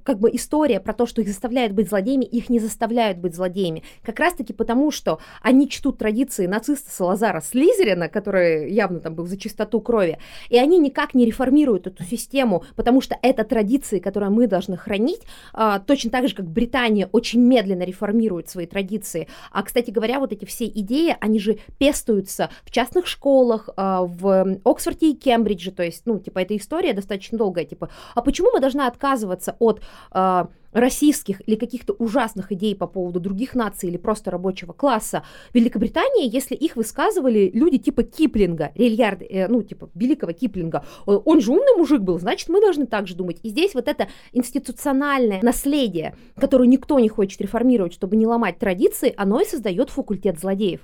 как бы история про то, что их заставляют быть злодеями, их не заставляют быть злодеями. Как раз-таки потому, что они чтут традиции нациста Салазара Слизерина, который явно там был за чистоту крови, и они никак не реформируют эту систему, потому что это традиции, которые мы должны хранить, э, точно так же, как Британия очень медленно реформирует свои традиции. А, кстати говоря, вот эти все идеи, они же пестуются в частных школах, э, в Оксфорде и Кембридже, то есть, ну, типа, эта история достаточно долгая, типа, а почему мы должны отказываться от э, российских или каких-то ужасных идей по поводу других наций или просто рабочего класса Великобритании, если их высказывали люди типа Киплинга, Рильярд, э, ну, типа великого Киплинга, он же умный мужик был, значит, мы должны так же думать. И здесь вот это институциональное наследие, которое никто не хочет реформировать, чтобы не ломать традиции, оно и создает факультет злодеев.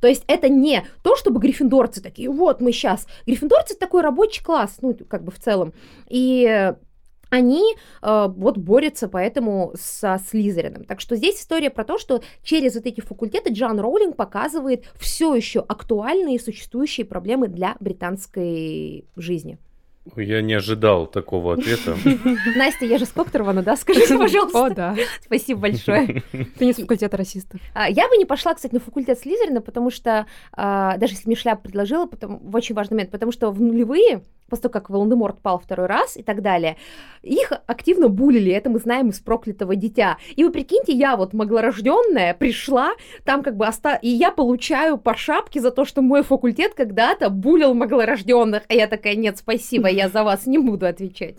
То есть это не то, чтобы гриффиндорцы такие, вот мы сейчас. Гриффиндорцы такой рабочий класс, ну, как бы в целом. И они э, вот борются поэтому со Слизерином. Так что здесь история про то, что через вот эти факультеты Джон Роулинг показывает все еще актуальные существующие проблемы для британской жизни. Я не ожидал такого ответа. Настя, я же с Кокторована, да? Скажите, пожалуйста. О, да. Спасибо большое. Ты не с факультета расистов. А, я бы не пошла, кстати, на факультет Слизерина, потому что, а, даже если мне шляп предложила, потому, в очень важный момент, потому что в нулевые после того, как Волан-де-Морт пал второй раз и так далее, их активно булили, это мы знаем из проклятого дитя. И вы прикиньте, я вот маглорожденная пришла, там как бы оста... и я получаю по шапке за то, что мой факультет когда-то булил маглорожденных, а я такая, нет, спасибо, я за вас не буду отвечать.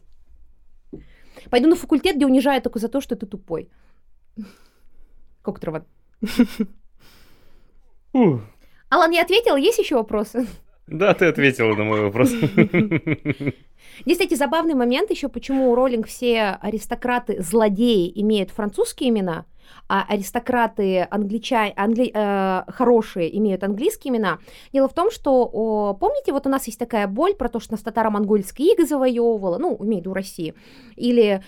Пойду на факультет, где унижают только за то, что ты тупой. Коктрован. Алан, я ответила, есть еще вопросы? Да, ты ответила на мой вопрос. Здесь, кстати, забавный момент еще, почему у Роллинг все аристократы-злодеи имеют французские имена, а аристократы англичане, англи, э, хорошие имеют английские имена. Дело в том, что, о, помните, вот у нас есть такая боль про то, что нас татаро-монгольские иго завоевывала, ну, имею в виду России, или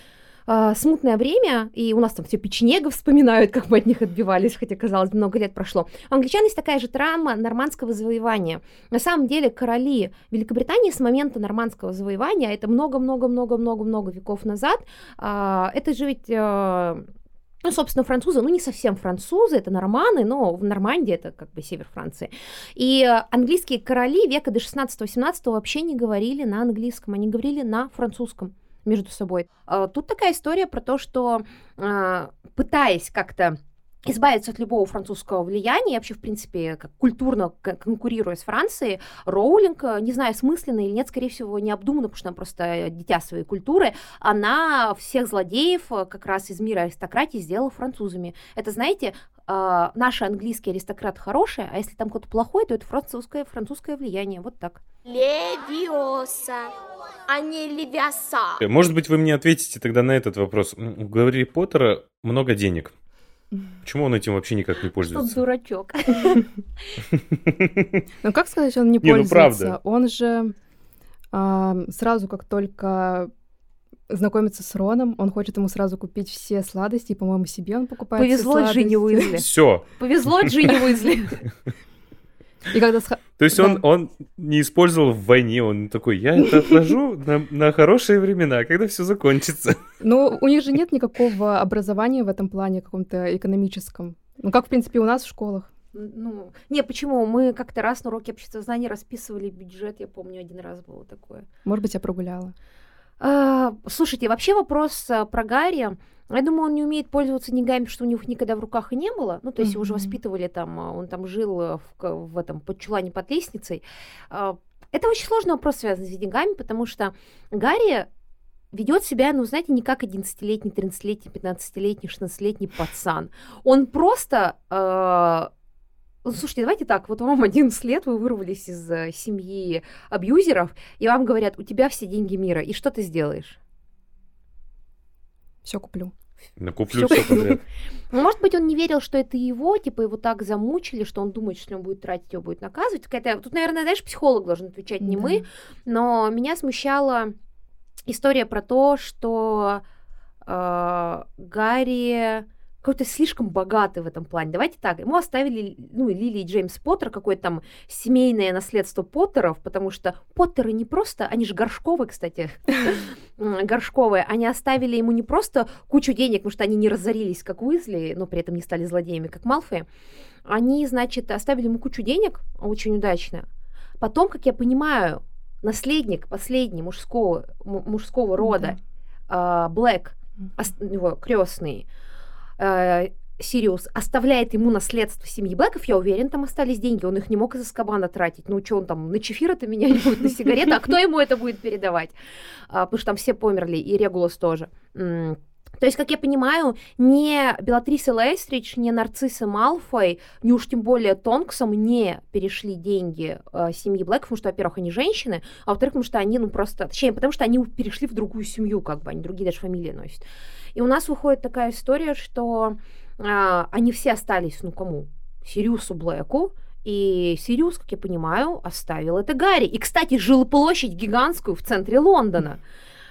э, смутное время, и у нас там все печенегов вспоминают, как мы от них отбивались, хотя, казалось, много лет прошло. У англичан есть такая же травма нормандского завоевания. На самом деле короли Великобритании с момента нормандского завоевания, это много-много-много-много-много веков назад, э, это же ведь... Э, ну, собственно, французы, ну, не совсем французы, это норманы, но в Нормандии это как бы север Франции. И английские короли века до 16-18 вообще не говорили на английском, они говорили на французском между собой. А, тут такая история про то, что а, пытаясь как-то избавиться от любого французского влияния, вообще, в принципе, как культурно конкурируя с Францией, Роулинг, не знаю, смысленно или нет, скорее всего, необдуманно, потому что она просто дитя своей культуры, она всех злодеев как раз из мира аристократии сделала французами. Это, знаете, наши английские аристократы хорошие, а если там кто-то плохой, то это французское, французское влияние. Вот так. Левиоса, а не левиаса. Может быть, вы мне ответите тогда на этот вопрос. У Гарри Поттера много денег. Почему он этим вообще никак не пользуется? Что дурачок. Ну как сказать, он не ну пользуется? Он же сразу, как только знакомится с Роном, он хочет ему сразу купить все сладости, и, по-моему, себе он покупает все Повезло Джинни сладости. Уизли. Все. Повезло Джинни Уизли. И когда То есть Да. он, он не использовал в войне, он такой, я это отложу на, на хорошие времена, когда все закончится. Ну, у них же нет никакого образования в этом плане каком-то экономическом. Ну, как, в принципе, у нас в школах. Ну, не, почему? Мы как-то раз на уроке обществознания расписывали бюджет, я помню, один раз было такое. Может быть, я прогуляла. А, слушайте, вообще вопрос а, про Гарри. Я думаю, он не умеет пользоваться деньгами, потому что у него никогда в руках и не было. Ну, то есть его уже воспитывали там, а, он там жил а, в, в этом под чулане под лестницей. Это очень сложный вопрос, связанный с деньгами, потому что Гарри ведет себя, ну, знаете, не как 11-летний, 13-летний, 15-летний, 16-летний пацан. Он просто... ну, слушайте, давайте так, вот вам 11 лет, вы вырвались из э, семьи абьюзеров, и вам говорят, у тебя все деньги мира, и что ты сделаешь? Все куплю. Накуплю Всё все подряд. Ну, может быть, он не верил, что это его, типа его так замучили, что он думает, что он будет тратить, его будет наказывать. Какая-то... Тут, наверное, знаешь, психолог должен отвечать, не Да. мы. Но меня смущала история про то, что э, Гарри какой-то слишком богатый в этом плане. Давайте так, ему оставили, ну, Лили и Джеймс Поттер, какое-то там семейное наследство Поттеров, потому что Поттеры не просто, они же горшковые, кстати, горшковые, они оставили ему не просто кучу денег, потому что они не разорились, как Уизли, но при этом не стали злодеями, как Малфой. Они, значит, оставили ему кучу денег, очень удачно. Потом, как я понимаю, наследник последний мужского, му- мужского рода, а, Блэк, его крестный, э, Сириус оставляет ему наследство семьи Блэков, я уверен, там остались деньги, он их не мог из Аскабана тратить. Ну, что он там, на чефир это менять будет, на сигареты, а кто ему это будет передавать? А, потому что там все померли, и Регулус тоже. То есть, как я понимаю, не Белатриса Лестридж, не Нарцисса Малфой, не уж тем более Тонксом не перешли деньги э, семьи Блэков, потому что, во-первых, они женщины, а во-вторых, потому что они, ну, просто... Точнее, потому что они перешли в другую семью, как бы, они другие даже фамилии носят. И у нас выходит такая история, что а, они все остались, ну, кому? Сириусу Блэку, и Сириус, как я понимаю, оставил это Гарри. И, кстати, жилплощадь гигантскую в центре Лондона.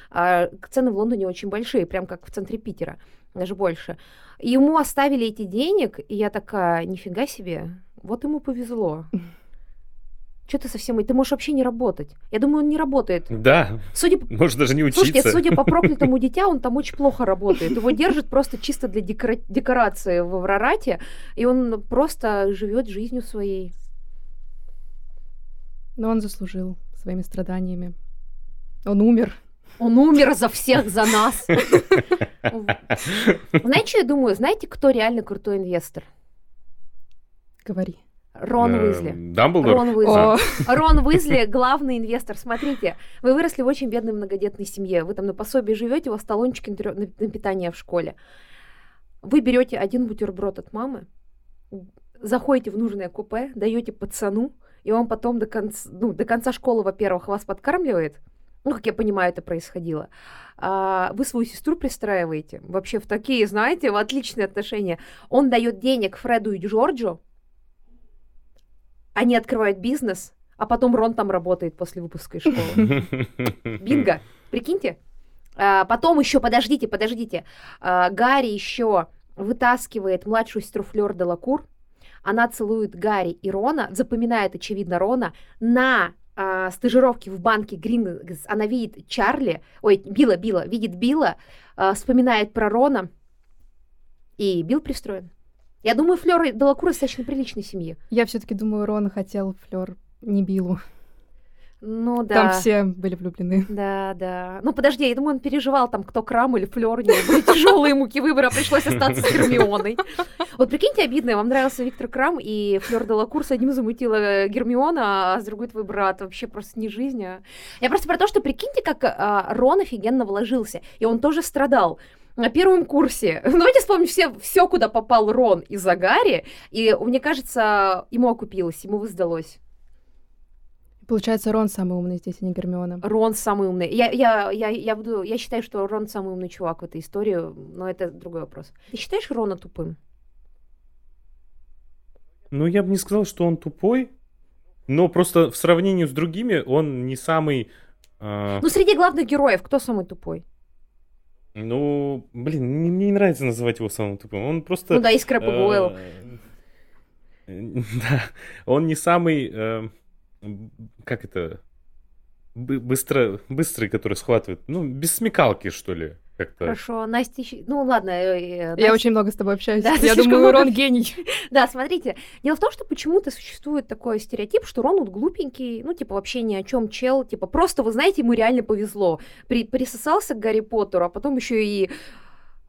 А, цены в Лондоне очень большие, прям как в центре Питера, даже больше. Ему оставили эти денег, и я такая, нифига себе, вот ему повезло. Что ты совсем... Ты можешь вообще не работать. Я думаю, он не работает. Да, Судя по... может даже не учиться. Слушайте, судя по проклятому дитя, он там очень плохо работает. Его держат просто чисто для декора- декорации в Аврорате, и он просто живет жизнью своей. Но он заслужил своими страданиями. Он умер. Он умер за всех, за нас. Знаете, что я думаю? Знаете, кто реально крутой инвестор? Говори. Рон Э, Уизли. Дамблдор? Рон Уизли. О, Рон Уизли главный инвестор. Смотрите, вы выросли в очень бедной многодетной семье. Вы там на пособии живете, у вас талончики на трё- на на питание в школе. Вы берете один бутерброд от мамы, заходите в нужное купе, даете пацану, и он потом до конца, ну, до конца школы, во-первых, вас подкармливает. Ну, как я понимаю, это происходило. А вы свою сестру пристраиваете. Вообще в такие, знаете, в отличные отношения. Он дает денег Фреду и Джорджу, они открывают бизнес, а потом Рон там работает после выпуска из школы. Бинго, прикиньте. А, потом еще, подождите, подождите. А, Гарри еще вытаскивает младшую сестру Флёр де Лакур. Она целует Гарри и Рона, запоминает, очевидно, Рона на а, стажировке в банке Грингс. Она видит Чарли, ой, Билла, Билла, видит Билла, а, вспоминает про Рона, и Билл пристроен. Я думаю, Флёр Делакур достаточно приличной семьи. я все-таки думаю, Рон хотел Флер не Биллу. Ну да. Там все были влюблены. Да, да. Ну подожди, я думаю, он переживал там, кто Крам или Флёр, были тяжелые муки выбора, пришлось остаться с Гермионой. Вот прикиньте, обидно, вам нравился Виктор Крам, и Флёр Делакур с одним замутила Гермиона, а с другой твой брат. Вообще просто не жизнь, а... Я просто про то, что прикиньте, как а, Рон офигенно вложился, и он тоже страдал. На первом курсе. Ну, Давайте вспомним все, все, куда попал Рон из-за Гарри. И мне кажется, ему окупилось, ему воздалось. Получается, Рон самый умный здесь, а не Гермиона. Рон самый умный. Я, я, я, я, буду, я считаю, что Рон самый умный чувак в этой истории, но это другой вопрос. Ты считаешь Рона тупым? Ну, я бы не сказал, что он тупой, но просто в сравнении с другими он не самый... а, Ну, среди главных героев кто самый тупой? Ну, блин, мне, не нравится называть его самым тупым. Он просто... Ну да, и Скрэп и Гойл. э, Да, он не самый... э, Как это? бы- Быстро, быстрый, который схватывает. Ну, без смекалки, что ли, как-то. Хорошо, Настя... Ну, ладно. э, э, Я Настя- очень много с тобой общаюсь. Да, я думаю, много. Рон гений. Да, смотрите. Дело в том, что почему-то существует такой стереотип, что Рон вот глупенький, ну, типа, вообще ни о чем чел, типа, просто, вы знаете, ему реально повезло. При, присосался к Гарри Поттеру, а потом еще и...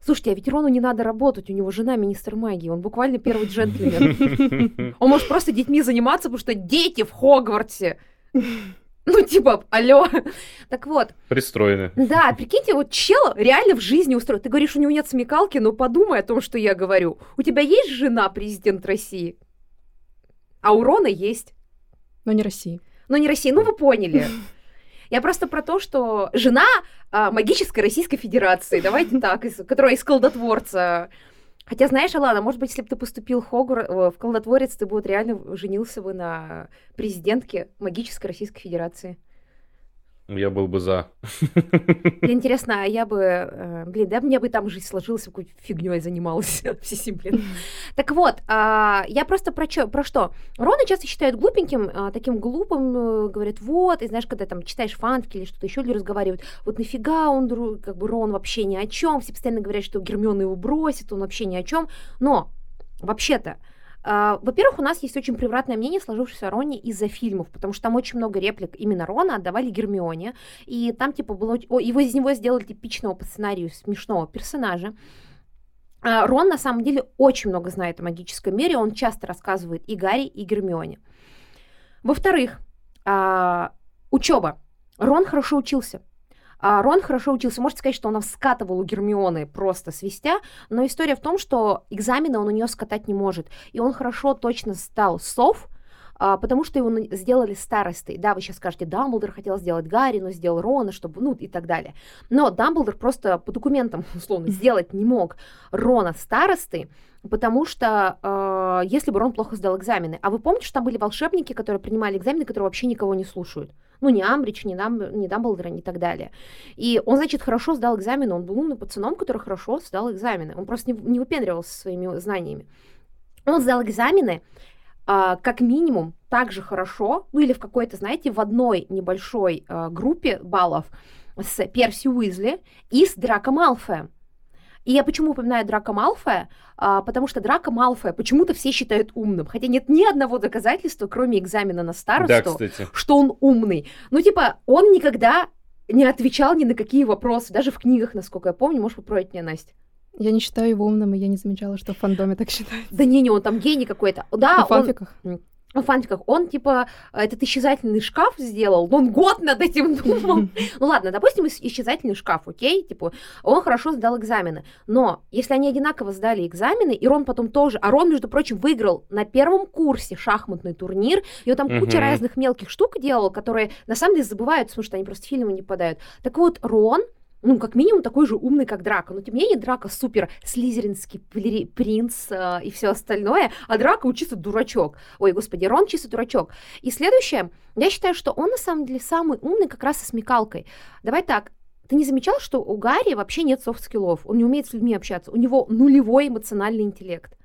Слушайте, а ведь Рону не надо работать, у него жена министр магии, он буквально первый джентльмен. Он может просто детьми заниматься, потому что дети в Хогвартсе. Ну, типа, алло. Так вот, Пристроены. да, прикиньте, вот чел реально в жизни устроен. Ты говоришь, у него нет смекалки, но подумай о том, что я говорю. У тебя есть жена президент России? А у Рона есть. Но не России. Но не России, ну вы поняли. Я просто про то, что жена а, магической Российской Федерации, давайте так, из, которая из колдотворца. Хотя, знаешь, Алана, может быть, если бы ты поступил в, Хогвар... в колдотворец, ты бы вот реально женился бы на президентке магической Российской Федерации. Я был бы за. Интересно, а я бы, э, блин, да, мне бы там жизнь сложилась, какой фигней занималась. Все блин. Так вот, а, я просто про, чё, про что? Рона часто считают глупеньким, а, таким глупым, э, говорят, вот, и знаешь, когда там читаешь фанфики или что-то еще, люди разговаривают, вот нафига он, как бы, Рон вообще ни о чем, все постоянно говорят, что Гермиона его бросит, он вообще ни о чем, но, вообще-то, во-первых, у нас есть очень превратное мнение, сложившееся о Роне из-за фильмов, потому что там очень много реплик именно Рона отдавали Гермионе, и там типа было... О, его из него сделали типичного по сценарию смешного персонажа. Uh, Рон на самом деле очень много знает о магическом мире, он часто рассказывает и Гарри, и Гермионе. Во-вторых, uh, учеба. Рон хорошо учился. А Рон хорошо учился. Можете сказать, что он скатывал у Гермионы просто свистя, но история в том, что экзамены он у нее скатать не может. И он хорошо точно стал сов, а, потому что его сделали старостой. Да, вы сейчас скажете, Дамблдор хотел сделать Гарри, но сделал Рона, чтобы, ну, и так далее. Но Дамблдор просто по документам, условно, сделать не мог Рона старостой, потому что э, если бы Рон плохо сдал экзамены. А вы помните, что там были волшебники, которые принимали экзамены, которые вообще никого не слушают? Ну, не Амбридж, не, Дам, не Дамблдор, и так далее. И он, значит, хорошо сдал экзамены, он был умным пацаном, который хорошо сдал экзамены. Он просто не, не выпендривался своими знаниями. Он сдал экзамены, а, как минимум так же хорошо, ну или в какой-то, знаете, в одной небольшой а, группе баллов с Перси Уизли и с Драко Малфоем. И я почему упоминаю Драка Малфоя? А, потому что Драка Малфоя почему-то все считают умным. Хотя нет ни одного доказательства, кроме экзамена на старосту, да, что он умный. Ну, типа, он никогда не отвечал ни на какие вопросы, даже в книгах, насколько я помню. Можешь поправить меня, Настя? Я не считаю его умным, и я не замечала, что в фандоме так считают. Да не, не, он там гений какой-то. Да, в фанфиках? В фантиках, он типа этот исчезательный шкаф сделал, но он год над этим думал. Ну ладно, допустим, исчезательный шкаф, окей, типа он хорошо сдал экзамены, но если они одинаково сдали экзамены, и Рон потом тоже, а Рон, между прочим, выиграл на первом курсе шахматный турнир, и он там куча разных мелких штук делал, которые на самом деле забывают, потому что они просто в фильмы не попадают. Так вот, Рон ну, как минимум, такой же умный, как Драка. Но, тем не менее, Драка супер слизеринский принц э, и все остальное, а Драка чисто дурачок. Ой, господи, Рон чисто дурачок. И следующее, я считаю, что он, на самом деле, самый умный как раз со смекалкой. Давай так, ты не замечал, что у Гарри вообще нет софт-скиллов? Он не умеет с людьми общаться. У него нулевой эмоциональный интеллект.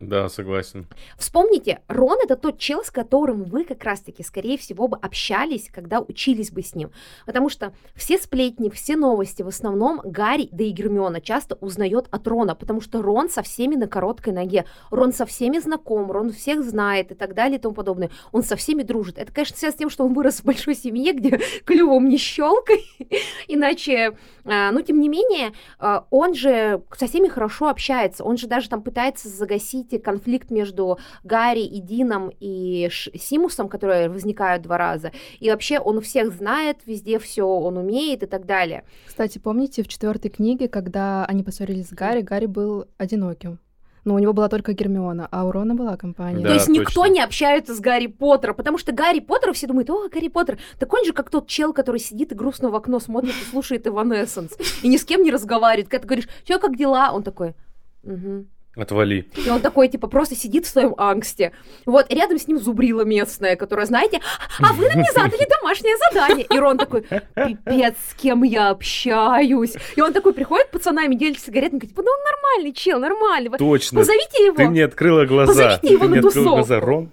Да, согласен. Вспомните, Рон это тот чел, с которым вы как раз-таки, скорее всего, бы общались, когда учились бы с ним. Потому что все сплетни, все новости, в основном Гарри, да и Гермиона часто узнает от Рона, потому что Рон со всеми на короткой ноге. Рон со всеми знаком, Рон всех знает и так далее и тому подобное. Он со всеми дружит. Это, конечно, связано с тем, что он вырос в большой семье, где клювом не щелкай. Иначе, а, ну, тем не менее, а, он же со всеми хорошо общается. Он же даже там пытается загасить видите конфликт между Гарри и Дином и Ш Симусом, которые возникают два раза. И вообще он у всех знает, везде все он умеет и так далее. Кстати, помните в четвертой книге, когда они поссорились с Гарри, Гарри был одиноким? Но у него была только Гермиона, а у Рона была компания. Да, То есть точно. никто не общается с Гарри Поттером, потому что Гарри Поттер все думают, о, Гарри Поттер, так он же как тот чел, который сидит и грустно в окно смотрит и слушает Эванессенс, и ни с кем не разговаривает. Когда ты говоришь, что, как дела? Он такой, угу. Отвали. И он такой, типа, просто сидит в своем ангсте. Вот, и рядом с ним зубрила местная, которая, знаете, а вы мне задали домашнее задание. И Рон такой, пипец, с кем я общаюсь. И он такой приходит пацанами, делится сигаретами, говорит, ну он нормальный чел, нормальный. Точно. Позовите его. Ты мне открыла глаза. Позовите его Ты на мне тусовку. глаза. Рон,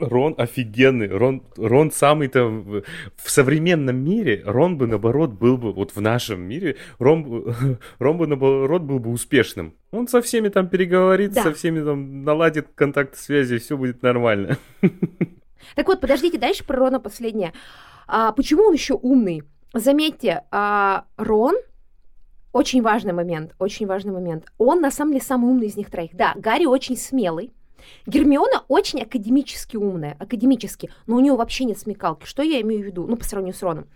Рон офигенный. Рон, Рон самый-то в, в современном мире. Рон бы, наоборот, был бы, вот в нашем мире, Рон, Рон бы, наоборот, был бы успешным. Он со всеми там переговорит, Да. со всеми там наладит контакт связи, все будет нормально. Так вот, подождите, дальше про Рона последнее. А, почему он еще умный? Заметьте, а, Рон очень важный момент, очень важный момент. Он на самом деле самый умный из них троих. Да, Гарри очень смелый. Гермиона очень академически умная, академически, но у нее вообще нет смекалки. Что я имею в виду? Ну, по сравнению с Роном.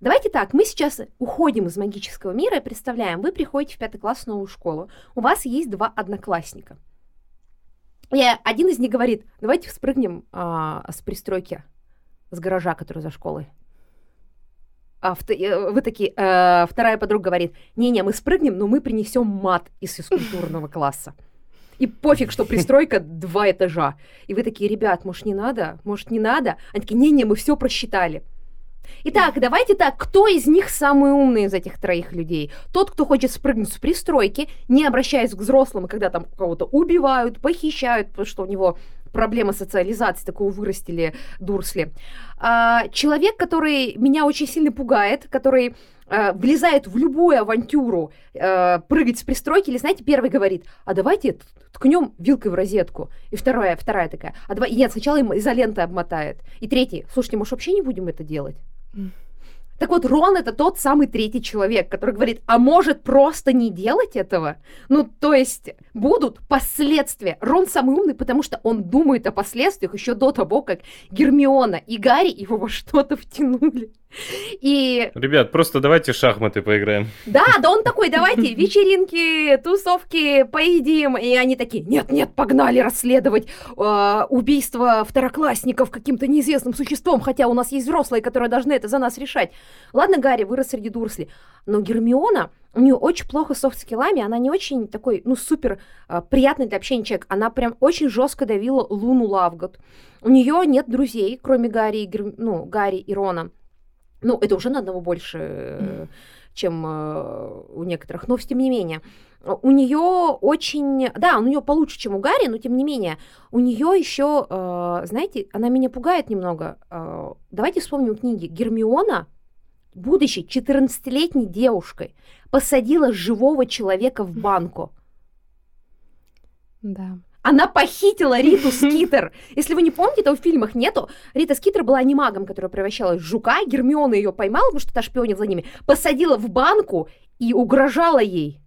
Давайте так, мы сейчас уходим из магического мира и представляем, вы приходите в пятый класс в новую школу, у вас есть два одноклассника. И один из них говорит, давайте спрыгнем а, с пристройки, с гаража, который за школой. а, э, вы такие, э, вторая подруга говорит, не-не, мы спрыгнем, но мы принесем мат из физкультурного класса. И пофиг, что пристройка два этажа. И вы такие, ребят, может, не надо? Может, не надо? Они такие, не-не, мы все просчитали. Итак, давайте так, кто из них самый умный из этих троих людей? Тот, кто хочет спрыгнуть с пристройки, не обращаясь к взрослым, когда там кого-то убивают, похищают, потому что у него проблемы социализации, такого вырастили Дурсли. А, человек, который меня очень сильно пугает, который а, влезает в любую авантюру, а, прыгать с пристройки, или, знаете, первый говорит, а давайте ткнем вилкой в розетку. И вторая, вторая такая, а давай, нет, сначала им изолентой обмотает. И третий, слушайте, может, вообще не будем это делать? Так вот, Рон это тот самый третий человек, который говорит, а может просто не делать этого? Ну, то есть будут последствия. Рон самый умный, потому что он думает о последствиях еще до того, как Гермиона и Гарри его во что-то втянули. И Ребят, просто давайте в шахматы поиграем. да, да он такой, давайте, вечеринки, тусовки, поедим. И они такие, нет-нет, погнали расследовать э, убийство второклассников каким-то неизвестным существом, хотя у нас есть взрослые, которые должны это за нас решать. Ладно, Гарри вырос среди Дурсли, но Гермиона, у нее очень плохо с софт-скиллами, она не очень такой, ну, супер э, приятный для общения человек. Она прям очень жестко давила Луну Лавгот. У нее нет друзей, кроме Гарри, и Герм- ну, Гарри и Рона. Ну, это уже на одного больше, чем э, у некоторых, но тем не менее. У нее очень... Да, у нее получше, чем у Гарри, но тем не менее. У нее еще, э, знаете, она меня пугает немного. Э, давайте вспомним книги. Гермиона, будучи 14-летней девушкой, посадила живого человека в банку. Да. Она похитила Риту Скитер. Если вы не помните, то в фильмах нету. Рита Скитер была не магом, которая превращалась в жука. Гермиона ее поймала, потому что та шпионит за ними. Посадила в банку и угрожала ей.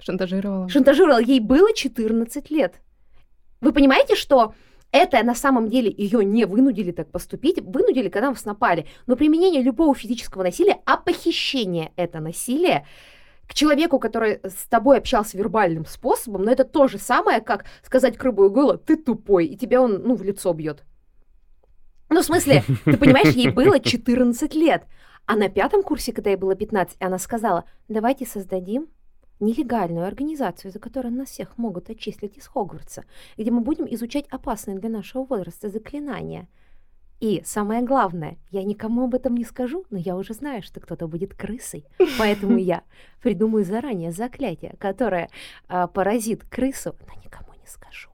Шантажировала. Шантажировала. Ей было 14 лет. Вы понимаете, что это на самом деле ее не вынудили так поступить, вынудили, когда вас напали. Но применение любого физического насилия, а похищение это насилие, к человеку, который с тобой общался вербальным способом, но это то же самое, как сказать к рыбу ты тупой, и тебя он, ну, в лицо бьет. Ну, в смысле, ты понимаешь, ей было 14 лет. А на пятом курсе, когда ей было 15, она сказала, давайте создадим нелегальную организацию, за которую нас всех могут отчислить из Хогвартса, где мы будем изучать опасные для нашего возраста заклинания. И самое главное, я никому об этом не скажу, но я уже знаю, что кто-то будет крысой, поэтому я придумаю заранее заклятие, которое а, поразит крысу, но никому не скажу.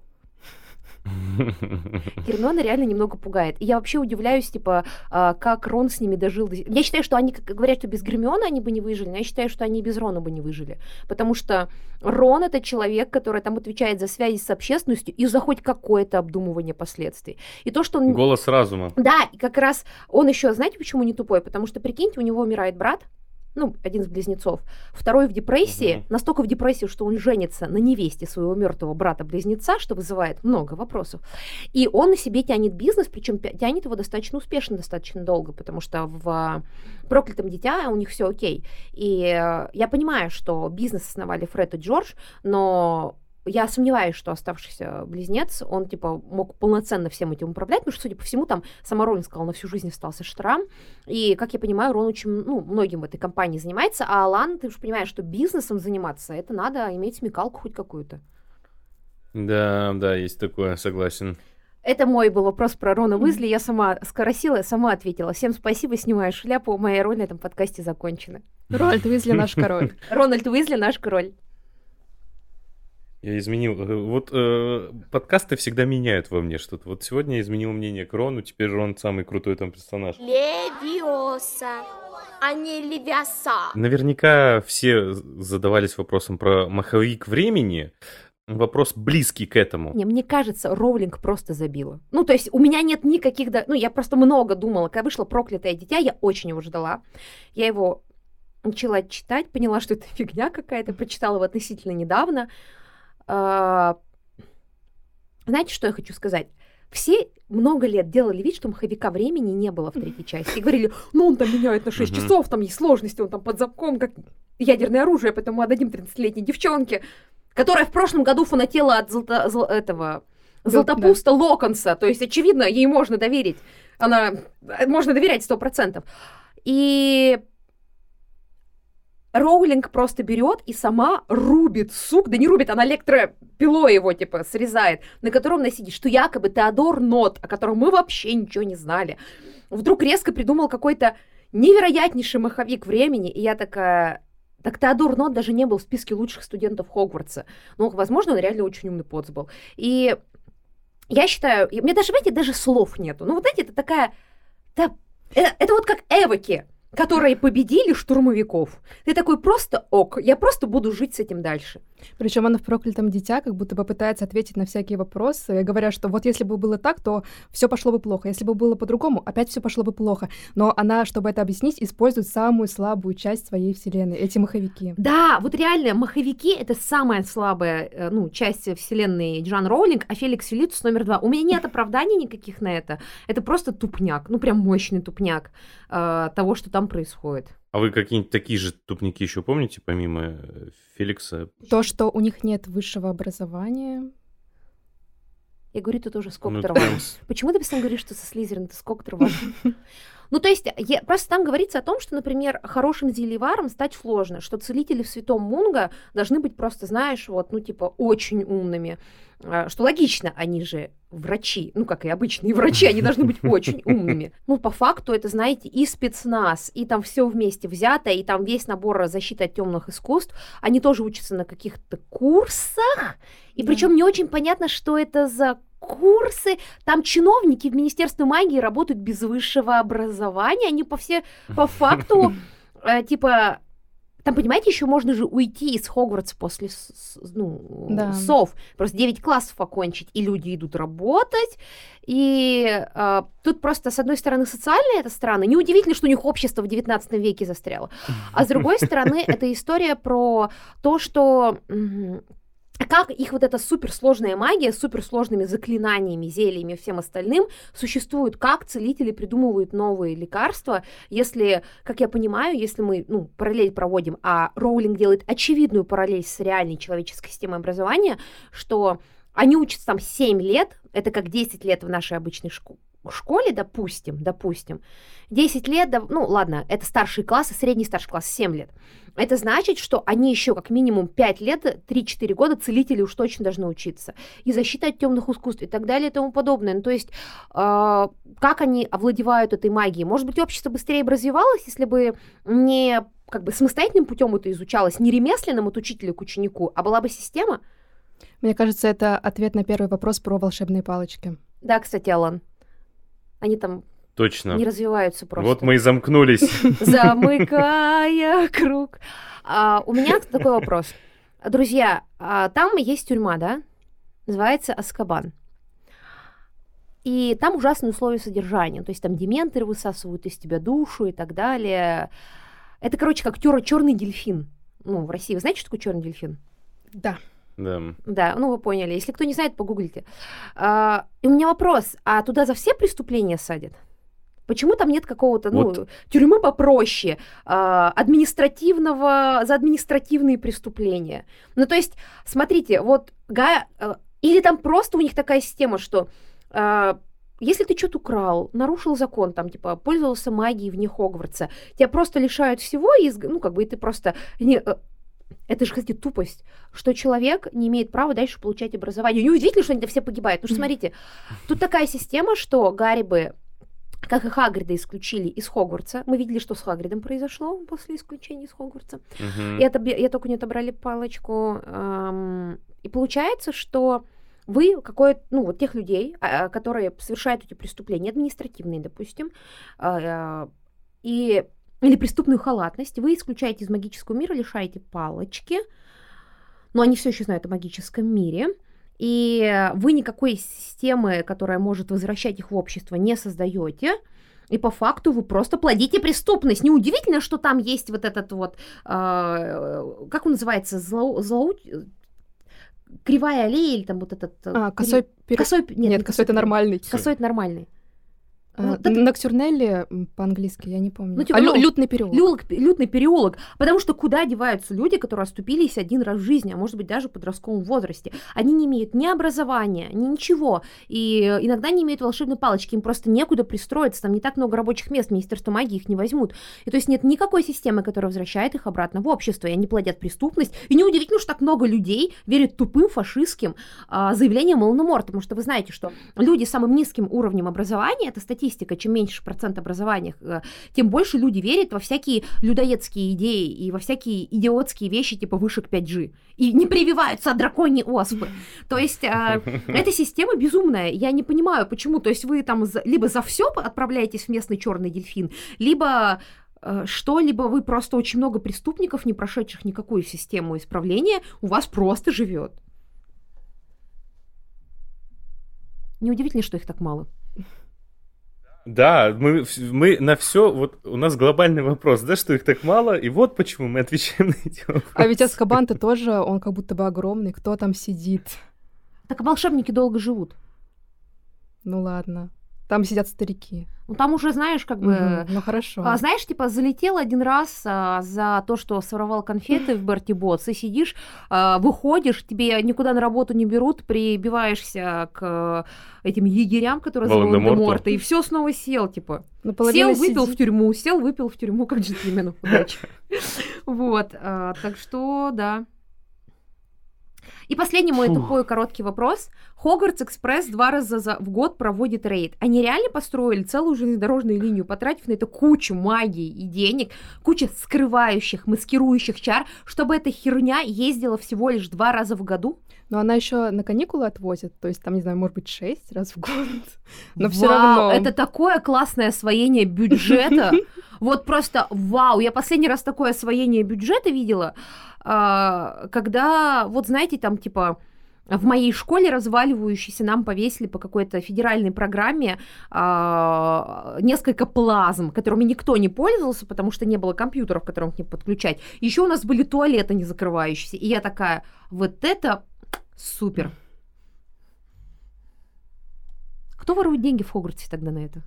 Гермиона реально немного пугает. И я вообще удивляюсь, типа, а, как Рон с ними дожил. Я считаю, что они, как говорят, что без Гермиона они бы не выжили, но я считаю, что они без Рона бы не выжили. Потому что Рон — это человек, который там отвечает за связи с общественностью и за хоть какое-то обдумывание последствий. И то, что он... Голос разума. Да, и как раз он еще, знаете, почему не тупой? Потому что, прикиньте, у него умирает брат, ну, один из близнецов, второй в депрессии, Мгм. настолько в депрессии, что он женится на невесте своего мертвого брата-близнеца, что вызывает много вопросов. И он на себе тянет бизнес, причем тянет его достаточно успешно, достаточно долго, потому что в проклятом дитя у них все окей. И э, я понимаю, что бизнес основали Фред и Джордж, но я сомневаюсь, что оставшийся близнец, он, типа, мог полноценно всем этим управлять, потому что, судя по всему, там сама Роллин сказала, на всю жизнь остался штрам. И, как я понимаю, Рон очень, ну, многим в этой компании занимается, а Алан, ты же понимаешь, что бизнесом заниматься, это надо иметь смекалку хоть какую-то. Да, да, есть такое, согласен. Это мой был вопрос про Рона Уизли. Я сама скоросила, я сама ответила. Всем спасибо, снимаю шляпу. Моя роль на этом подкасте закончена. Рональд Уизли наш король. Рональд Уизли наш король. Я изменил. э, Вот э, подкасты всегда меняют во мне что-то. Вот сегодня я изменил мнение к Рону, теперь Рон самый крутой там персонаж. Левиоса, а не Левиаса. Наверняка все задавались вопросом про маховик времени. Вопрос близкий к этому. Не, мне кажется, Роулинг просто забила. Ну, то есть у меня нет никаких... Да... Ну, я просто много думала. Когда вышло «Проклятое дитя», я очень его ждала. Я его начала читать, поняла, что это фигня какая-то, прочитала его относительно недавно. А, Знаете, что я хочу сказать? Все много лет делали вид, что маховика времени не было в третьей части. И говорили, ну он там меняет на 6 Мгм. часов, там есть сложности, он там под замком, как ядерное оружие, поэтому отдадим 30-летней девчонке, которая в прошлом году фанатела от золото- зол- этого Золотопуста Локонса. То есть, очевидно, ей можно доверить. Она... Можно доверять сто процентов. И Роулинг просто берет и сама рубит сук, да не рубит, она электропилой его, типа, срезает, на котором насидит, что якобы Теодор Нот, о котором мы вообще ничего не знали, вдруг резко придумал какой-то невероятнейший маховик времени, и я такая, так Теодор Нот даже не был в списке лучших студентов Хогвартса. Ну, возможно, он реально очень умный поц был. И я считаю, мне даже, знаете, даже слов нету. Ну, вот знаете, это такая... Да, это, это вот как эвоки которые победили штурмовиков. Ты такой просто ок, я просто буду жить с этим дальше. Причем она в проклятом дитя как будто бы пытается ответить на всякие вопросы, говоря, что вот если бы было так, то все пошло бы плохо. Если бы было по-другому, опять все пошло бы плохо. Но она, чтобы это объяснить, использует самую слабую часть своей вселенной, эти маховики. Да, вот реально, маховики — это самая слабая э, ну, часть вселенной Джан Роулинг, а Феликс Филитус номер два. У меня нет оправданий никаких на это. Это просто тупняк, ну прям мощный тупняк э, того, что там происходит. А вы какие-нибудь такие же тупники еще помните, помимо э, Феликса? То, что у них нет высшего образования. Я говорю, ты тоже с Коктером. Ну, Почему ты постоянно говоришь, что со Слизерин, ты с Коктером? Ну, то есть, я, просто там говорится о том, что, например, хорошим зельеваром стать сложно, что целители в Святом Мунга должны быть просто, знаешь, вот, ну, типа, очень умными. А, что логично, они же врачи, ну, как и обычные врачи, они должны быть очень умными. Ну, по факту, это, знаете, и спецназ, и там все вместе взято, и там весь набор защиты от темных искусств, они тоже учатся на каких-то курсах, и да. причем не очень понятно, что это за курсы, там чиновники в Министерстве магии работают без высшего образования, они по все, по факту, э, типа, там, понимаете, еще можно же уйти из Хогвартса после ну, да. сов. Просто 9 классов окончить, и люди идут работать. И э, тут просто, с одной стороны, социальная это страна. Неудивительно, что у них общество в 19 веке застряло. А с другой стороны, это история про то, что как их вот эта суперсложная магия с суперсложными заклинаниями, зельями и всем остальным существует, как целители придумывают новые лекарства, если, как я понимаю, если мы ну, параллель проводим, а Роулинг делает очевидную параллель с реальной человеческой системой образования, что они учатся там 7 лет, это как 10 лет в нашей обычной школе, школе, допустим, допустим, 10 лет, ну ладно, это старший класс, средний старший класс 7 лет. Это значит, что они еще как минимум 5 лет, 3-4 года целители уж точно должны учиться. И защита от темных искусств и так далее и тому подобное. Ну, то есть, э, как они овладевают этой магией? Может быть, общество быстрее бы развивалось, если бы не как бы самостоятельным путем это изучалось, не ремесленным от учителя к ученику, а была бы система? Мне кажется, это ответ на первый вопрос про волшебные палочки. Да, кстати, Алан. Они там Точно. Не развиваются просто. Вот мы и замкнулись. Замыкая круг. А, у меня такой вопрос. Друзья, а, там есть тюрьма, да? Называется Аскабан. И там ужасные условия содержания. То есть там дементоры высасывают из тебя душу и так далее. Это, короче, как черный дельфин. Ну, в России. Вы знаете, что такое черный дельфин? Да. Да. Да, ну вы поняли. Если кто не знает, погуглите. А, и у меня вопрос: а туда за все преступления садят? Почему там нет какого-то, ну, вот. тюрьмы попроще, э, административного, за административные преступления? Ну, то есть, смотрите, вот, га, э, или там просто у них такая система, что э, если ты что-то украл, нарушил закон, там, типа, пользовался магией вне Хогвартса, тебя просто лишают всего, и, ну, как бы, и ты просто... Не, э, это же, кстати, тупость, что человек не имеет права дальше получать образование. Неудивительно, что они все погибают. Потому что, смотрите, тут такая система, что Гарри бы как и Хагрида исключили из Хогвартса. Мы видели, что с Хагридом произошло после исключения из Хогвартса. Uh-huh. И, это, и только не отобрали палочку. Эм, и получается, что вы какой ну вот тех людей, а, которые совершают эти преступления административные, допустим, э, и или преступную халатность, вы исключаете из магического мира, лишаете палочки, но они все еще знают о магическом мире, и вы никакой системы, которая может возвращать их в общество, не создаете. И по факту вы просто плодите преступность. Неудивительно, что там есть вот этот вот, э, как он называется, зло, зло, кривая аллея или там вот этот... А, косой... Пер... косой нет, нет, косой это нормальный. Косой это нормальный. А, так- Ноктюрнелли по-английски, я не помню. Ну, типа, А, лю- лютный переулок. Люлок- лютный переулок. Потому что куда деваются люди, которые оступились один раз в жизни, а может быть даже в подростковом возрасте? Они не имеют ни образования, ни ничего. И иногда не имеют волшебной палочки, им просто некуда пристроиться, там не так много рабочих мест, Министерство магии их не возьмут. И то есть нет никакой системы, которая возвращает их обратно в общество, и они плодят преступность. И неудивительно, что так много людей верят тупым фашистским а, заявлениям Волан-де-Морта, потому что вы знаете, что люди с самым низким уровнем образования, это статистика, чем меньше процент образования, э, тем больше люди верят во всякие людоедские идеи и во всякие идиотские вещи типа вышек 5G. И не прививаются от драконьей оспы. То есть э, эта система безумная. Я не понимаю, почему. То есть вы там либо за все отправляетесь в местный черный дельфин, либо э, что, либо вы просто очень много преступников, не прошедших никакую систему исправления, у вас просто живет. Неудивительно, что их так мало. Да, мы, мы на все, вот у нас глобальный вопрос, да, что их так мало, и вот почему мы отвечаем на эти вопросы. А ведь Аскабан-то тоже, он как будто бы огромный. Кто там сидит? Так волшебники долго живут. Ну ладно. Там сидят старики. Ну там уже, знаешь, как бы... Мгм, Ну хорошо. А, знаешь, типа, залетел один раз а, за то, что своровал конфеты в Берти Ботс, и сидишь, а, выходишь, тебе никуда на работу не берут, прибиваешься к этим егерям, которые зовут. Волан-де-Морта, и все снова сел, типа. Ну, Сел, выпил в тюрьму, сел, выпил в тюрьму, как джентльмену. Удачи. Вот, а, так что, да. И последний мой Фух. тупой короткий вопрос. Хогвартс Экспресс два раза за- в год проводит рейд. Они реально построили целую железнодорожную линию, потратив на это кучу магии и денег, кучу скрывающих, маскирующих чар, чтобы эта херня ездила всего лишь два раза в году? Но она еще на каникулы отвозит. То есть там, не знаю, может быть, шесть раз в год. Но все равно. Это такое классное освоение бюджета. Вот просто вау. Я последний раз такое освоение бюджета видела, а, когда, вот знаете, там типа в моей школе разваливающейся нам повесили по какой-то федеральной программе а, несколько плазм, которыми никто не пользовался, потому что не было компьютеров, которым к ним подключать. Еще у нас были туалеты не закрывающиеся. И я такая, вот это супер. Кто ворует деньги в Хогвартсе тогда на это?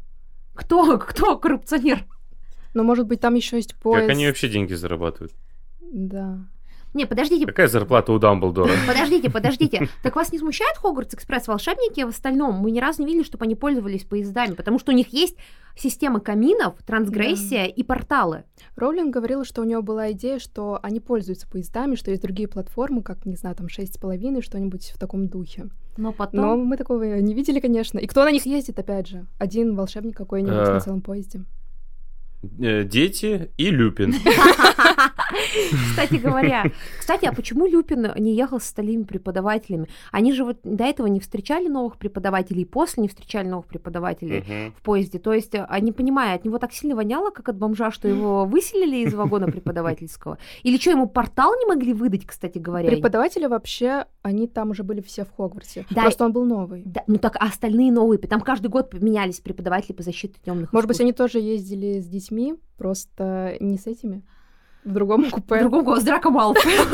Кто, кто коррупционер? Но, может быть, там еще есть поезд. Как они вообще деньги зарабатывают? Да. Не, подождите, Какая зарплата у Дамблдора? подождите, подождите. Так вас не смущает Хогвартс Экспресс волшебники в остальном? Мы ни разу не видели, чтобы они пользовались поездами, потому что у них есть система каминов, трансгрессия и порталы. Роулинг говорила, что у нее была идея, что они пользуются поездами, что есть другие платформы, как, не знаю, там, шесть с половиной, что-нибудь в таком духе. Но потом... Но мы такого не видели, конечно. И кто на них ездит, опять же? Один волшебник какой-нибудь Э. на целом поезде. Э, Дети и Люпин. Кстати говоря, кстати, а почему Люпин не ехал с остальными преподавателями? Они же вот до этого не встречали новых преподавателей, и после не встречали новых преподавателей в поезде. То есть, а не понимая, от него так сильно воняло, как от бомжа, что его выселили из вагона преподавательского? Или что, ему портал не могли выдать, кстати говоря? Преподаватели вообще, они там уже были все в Хогвартсе. Да, Просто он был новый. Да, ну так а остальные новые, там каждый год менялись преподаватели по защите темных Может быть, они тоже ездили с детьми, просто не с этими, в другом купе. Другого, с Драко Малфоем.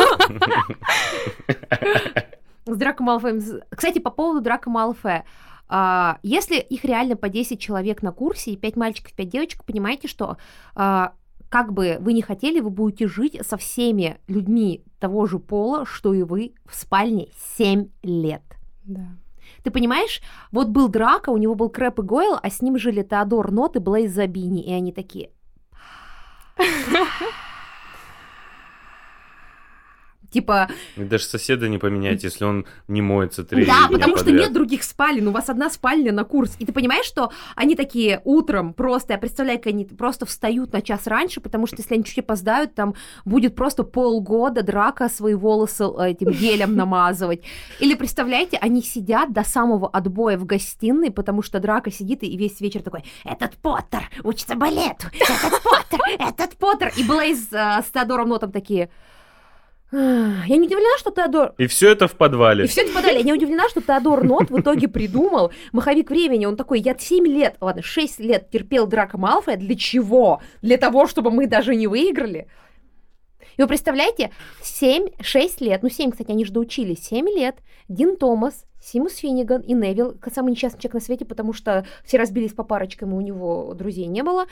С Драко Малфоем. Кстати, по поводу Драко Малфоя. А, Если их реально по 10 человек на курсе, и 5 мальчиков, 5 девочек, понимаете, что а, как бы вы не хотели, вы будете жить со всеми людьми того же пола, что и вы в спальне 7 лет. Да. Ты понимаешь, вот был Драко, у него был Крэп и Гойл, а с ним жили Теодор Нот и Блейз Забини, и они такие... Типа, И даже соседа не поменять, если он не моется три да, потому что нет других спален, у вас одна спальня на курс. И ты понимаешь, что они такие утром просто, я представляю, как они просто встают на час раньше, потому что если они чуть опоздают, там будет просто полгода драка свои волосы э, этим гелем намазывать. Или представляете, они сидят до самого отбоя в гостиной, потому что драка сидит и весь вечер такой, этот Поттер учится балету, этот Поттер, этот Поттер. И Блейз э, с Теодором Нотом такие... «Ах, Я не удивлена, что Теодор... И все это в подвале. И все это подали. Я не удивлена, что Теодор Нот в итоге придумал маховик времени. Он такой, я 7 лет, ладно, 6 лет терпел Драка Малфоя. Для чего? Для того, чтобы мы даже не выиграли? И вы представляете, 7-6 лет, ну 7, кстати, они же доучились, 7 лет, Дин Томас, Симус Финниган и Невил, самый несчастный человек на свете, потому что все разбились по парочкам, и у него друзей не было.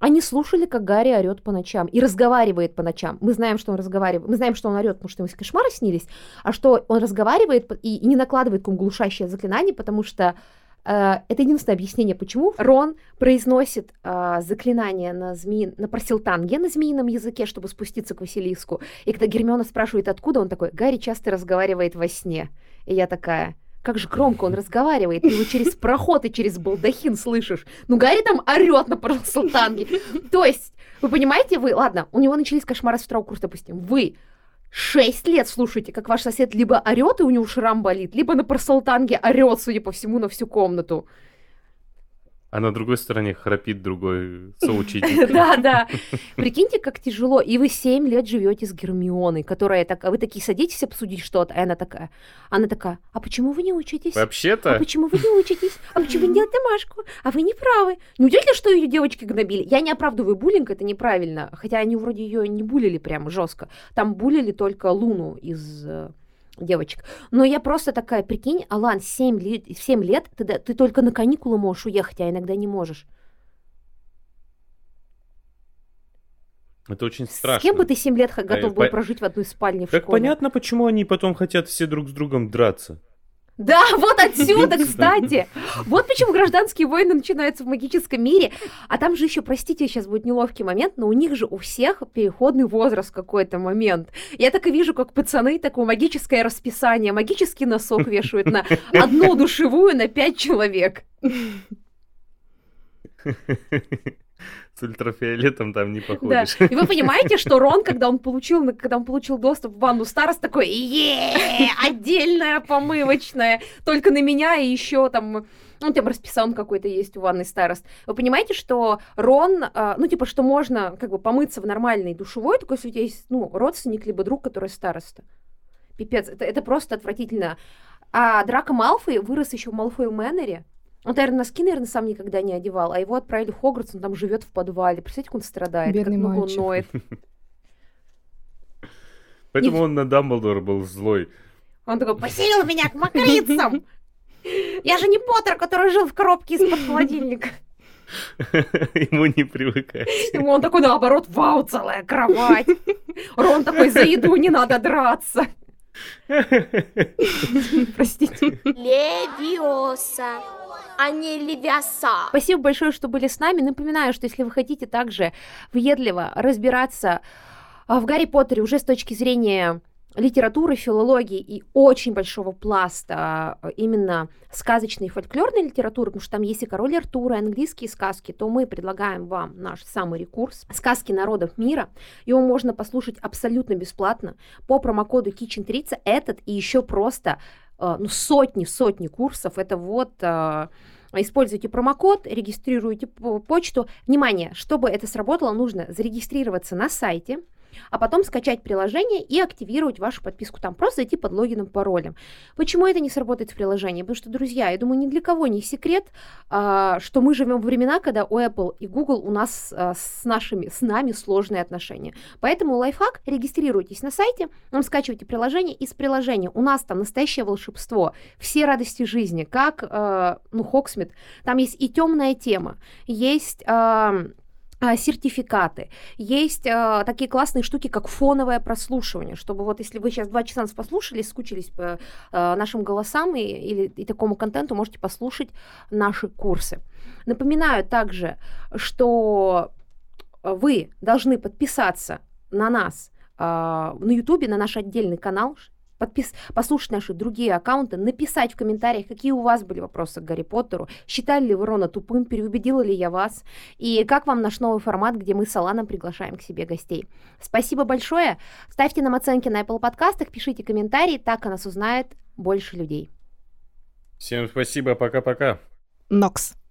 Они слушали, как Гарри орет по ночам и разговаривает по ночам. Мы знаем, что он разговаривает, мы знаем, что он орет, потому что ему кошмары снились, а что он разговаривает и, и не накладывает кому глушащее заклинание, потому что это единственное объяснение, почему Рон произносит э, заклинание на, змеи, на парсилтанге, на змеином языке, чтобы спуститься к Василиску. И когда Гермиона спрашивает, откуда, он такой, Гарри часто разговаривает во сне. И я такая, как же громко он разговаривает, ты его через проход и через балдахин слышишь. Ну, Гарри там орет на парсилтанге. То есть, вы понимаете, вы, ладно, у него начались кошмары с второго курса, допустим, вы шесть лет слушаете, как ваш сосед либо орет, и у него шрам болит, либо на парсалтанге орет, судя по всему, на всю комнату. А на другой стороне храпит другой соучитель. Да, да. Прикиньте, как тяжело. И вы 7 лет живете с Гермионой, которая так, а вы такие садитесь обсудить что-то, а она такая, она такая, а почему вы не учитесь? Вообще-то... А почему вы не учитесь? А почему вы не делаете домашку? А вы не правы. Неудивительно, что ее девочки гнобили. Я не оправдываю буллинг, это неправильно. Хотя они вроде ее не булили прямо жестко. Там булили только Луну из э, девочек. Но я просто такая, прикинь, Алан, 7 лет, 7 лет ты, ты только на каникулы можешь уехать, а иногда не можешь. Это очень страшно. С кем бы ты 7 лет готов был прожить в одной спальне в так школе? понятно, почему они потом хотят все друг с другом драться. Да, вот отсюда, кстати. Вот почему гражданские войны начинаются в магическом мире. А там же еще, простите, сейчас будет неловкий момент, но у них же у всех переходный возраст в какой-то момент. Я так и вижу, как пацаны такое магическое расписание, магический носок вешают на одну душевую на пять человек. с ультрафиолетом там не походишь. Да. И вы понимаете, что Рон, когда он получил, когда он получил доступ в ванну старост, такой, е отдельная помывочная, только на меня и еще там ну, там расписан какой-то есть у ванной старост. Вы понимаете, что Рон, э, ну, типа, что можно как бы помыться в нормальной душевой, только если у тебя есть, ну, родственник либо друг, который староста. Пипец, это, это просто отвратительно. А Драко Малфой вырос еще в Малфой Мэннере, он, наверное, носки, наверное, сам никогда не одевал, а его отправили в Хогвартс, он там живет в подвале. Представляете, как он страдает, Бедный как много мальчик. он ноет. Поэтому он на Дамблдора был злой. Он такой, поселил меня к мокрицам! Я же не Поттер, который жил в коробке из-под холодильника. Ему не привыкать. Ему он такой, наоборот, вау, целая кровать. Рон такой, за еду не надо драться. Простите. Левиоса, а не левиаса. Спасибо большое, что были с нами. Напоминаю, что если вы хотите также въедливо разбираться а, в Гарри Поттере уже с точки зрения литературы, филологии и очень большого пласта а, именно сказочной и фольклорной литературы, потому что там есть и король Артур, и английские сказки, то мы предлагаем вам наш самый рекурс «Сказки народов мира». Его можно послушать абсолютно бесплатно по промокоду Kitchen30. Этот и еще просто а, ну, сотни-сотни курсов. Это вот а, Используйте промокод, регистрируйте по- почту. Внимание, чтобы это сработало, нужно зарегистрироваться на сайте, а потом скачать приложение и активировать вашу подписку там. Просто зайти под логином, паролем. Почему это не сработает в приложении? Потому что, друзья, я думаю, ни для кого не секрет, а, что мы живем в времена, когда у Apple и Google у нас а, с, нашими, с нами сложные отношения. Поэтому лайфхак, регистрируйтесь на сайте, вам скачивайте приложение, из приложения у нас там настоящее волшебство, все радости жизни, как, э, ну, Хоксмит, там есть и темная тема, есть... а, сертификаты, есть а, такие классные штуки, как фоновое прослушивание, чтобы вот если вы сейчас два часа нас послушали, скучились по а, нашим голосам и, или и такому контенту, можете послушать наши курсы. Напоминаю также, что вы должны подписаться на нас а, на YouTube, на наш отдельный канал, подпис... послушать наши другие аккаунты, написать в комментариях, какие у вас были вопросы к Гарри Поттеру, считали ли вы Рона тупым, переубедила ли я вас, и как вам наш новый формат, где мы с Аланом приглашаем к себе гостей. Спасибо большое, ставьте нам оценки на Apple подкастах, пишите комментарии, так о нас узнает больше людей. Всем спасибо, пока-пока. Нокс.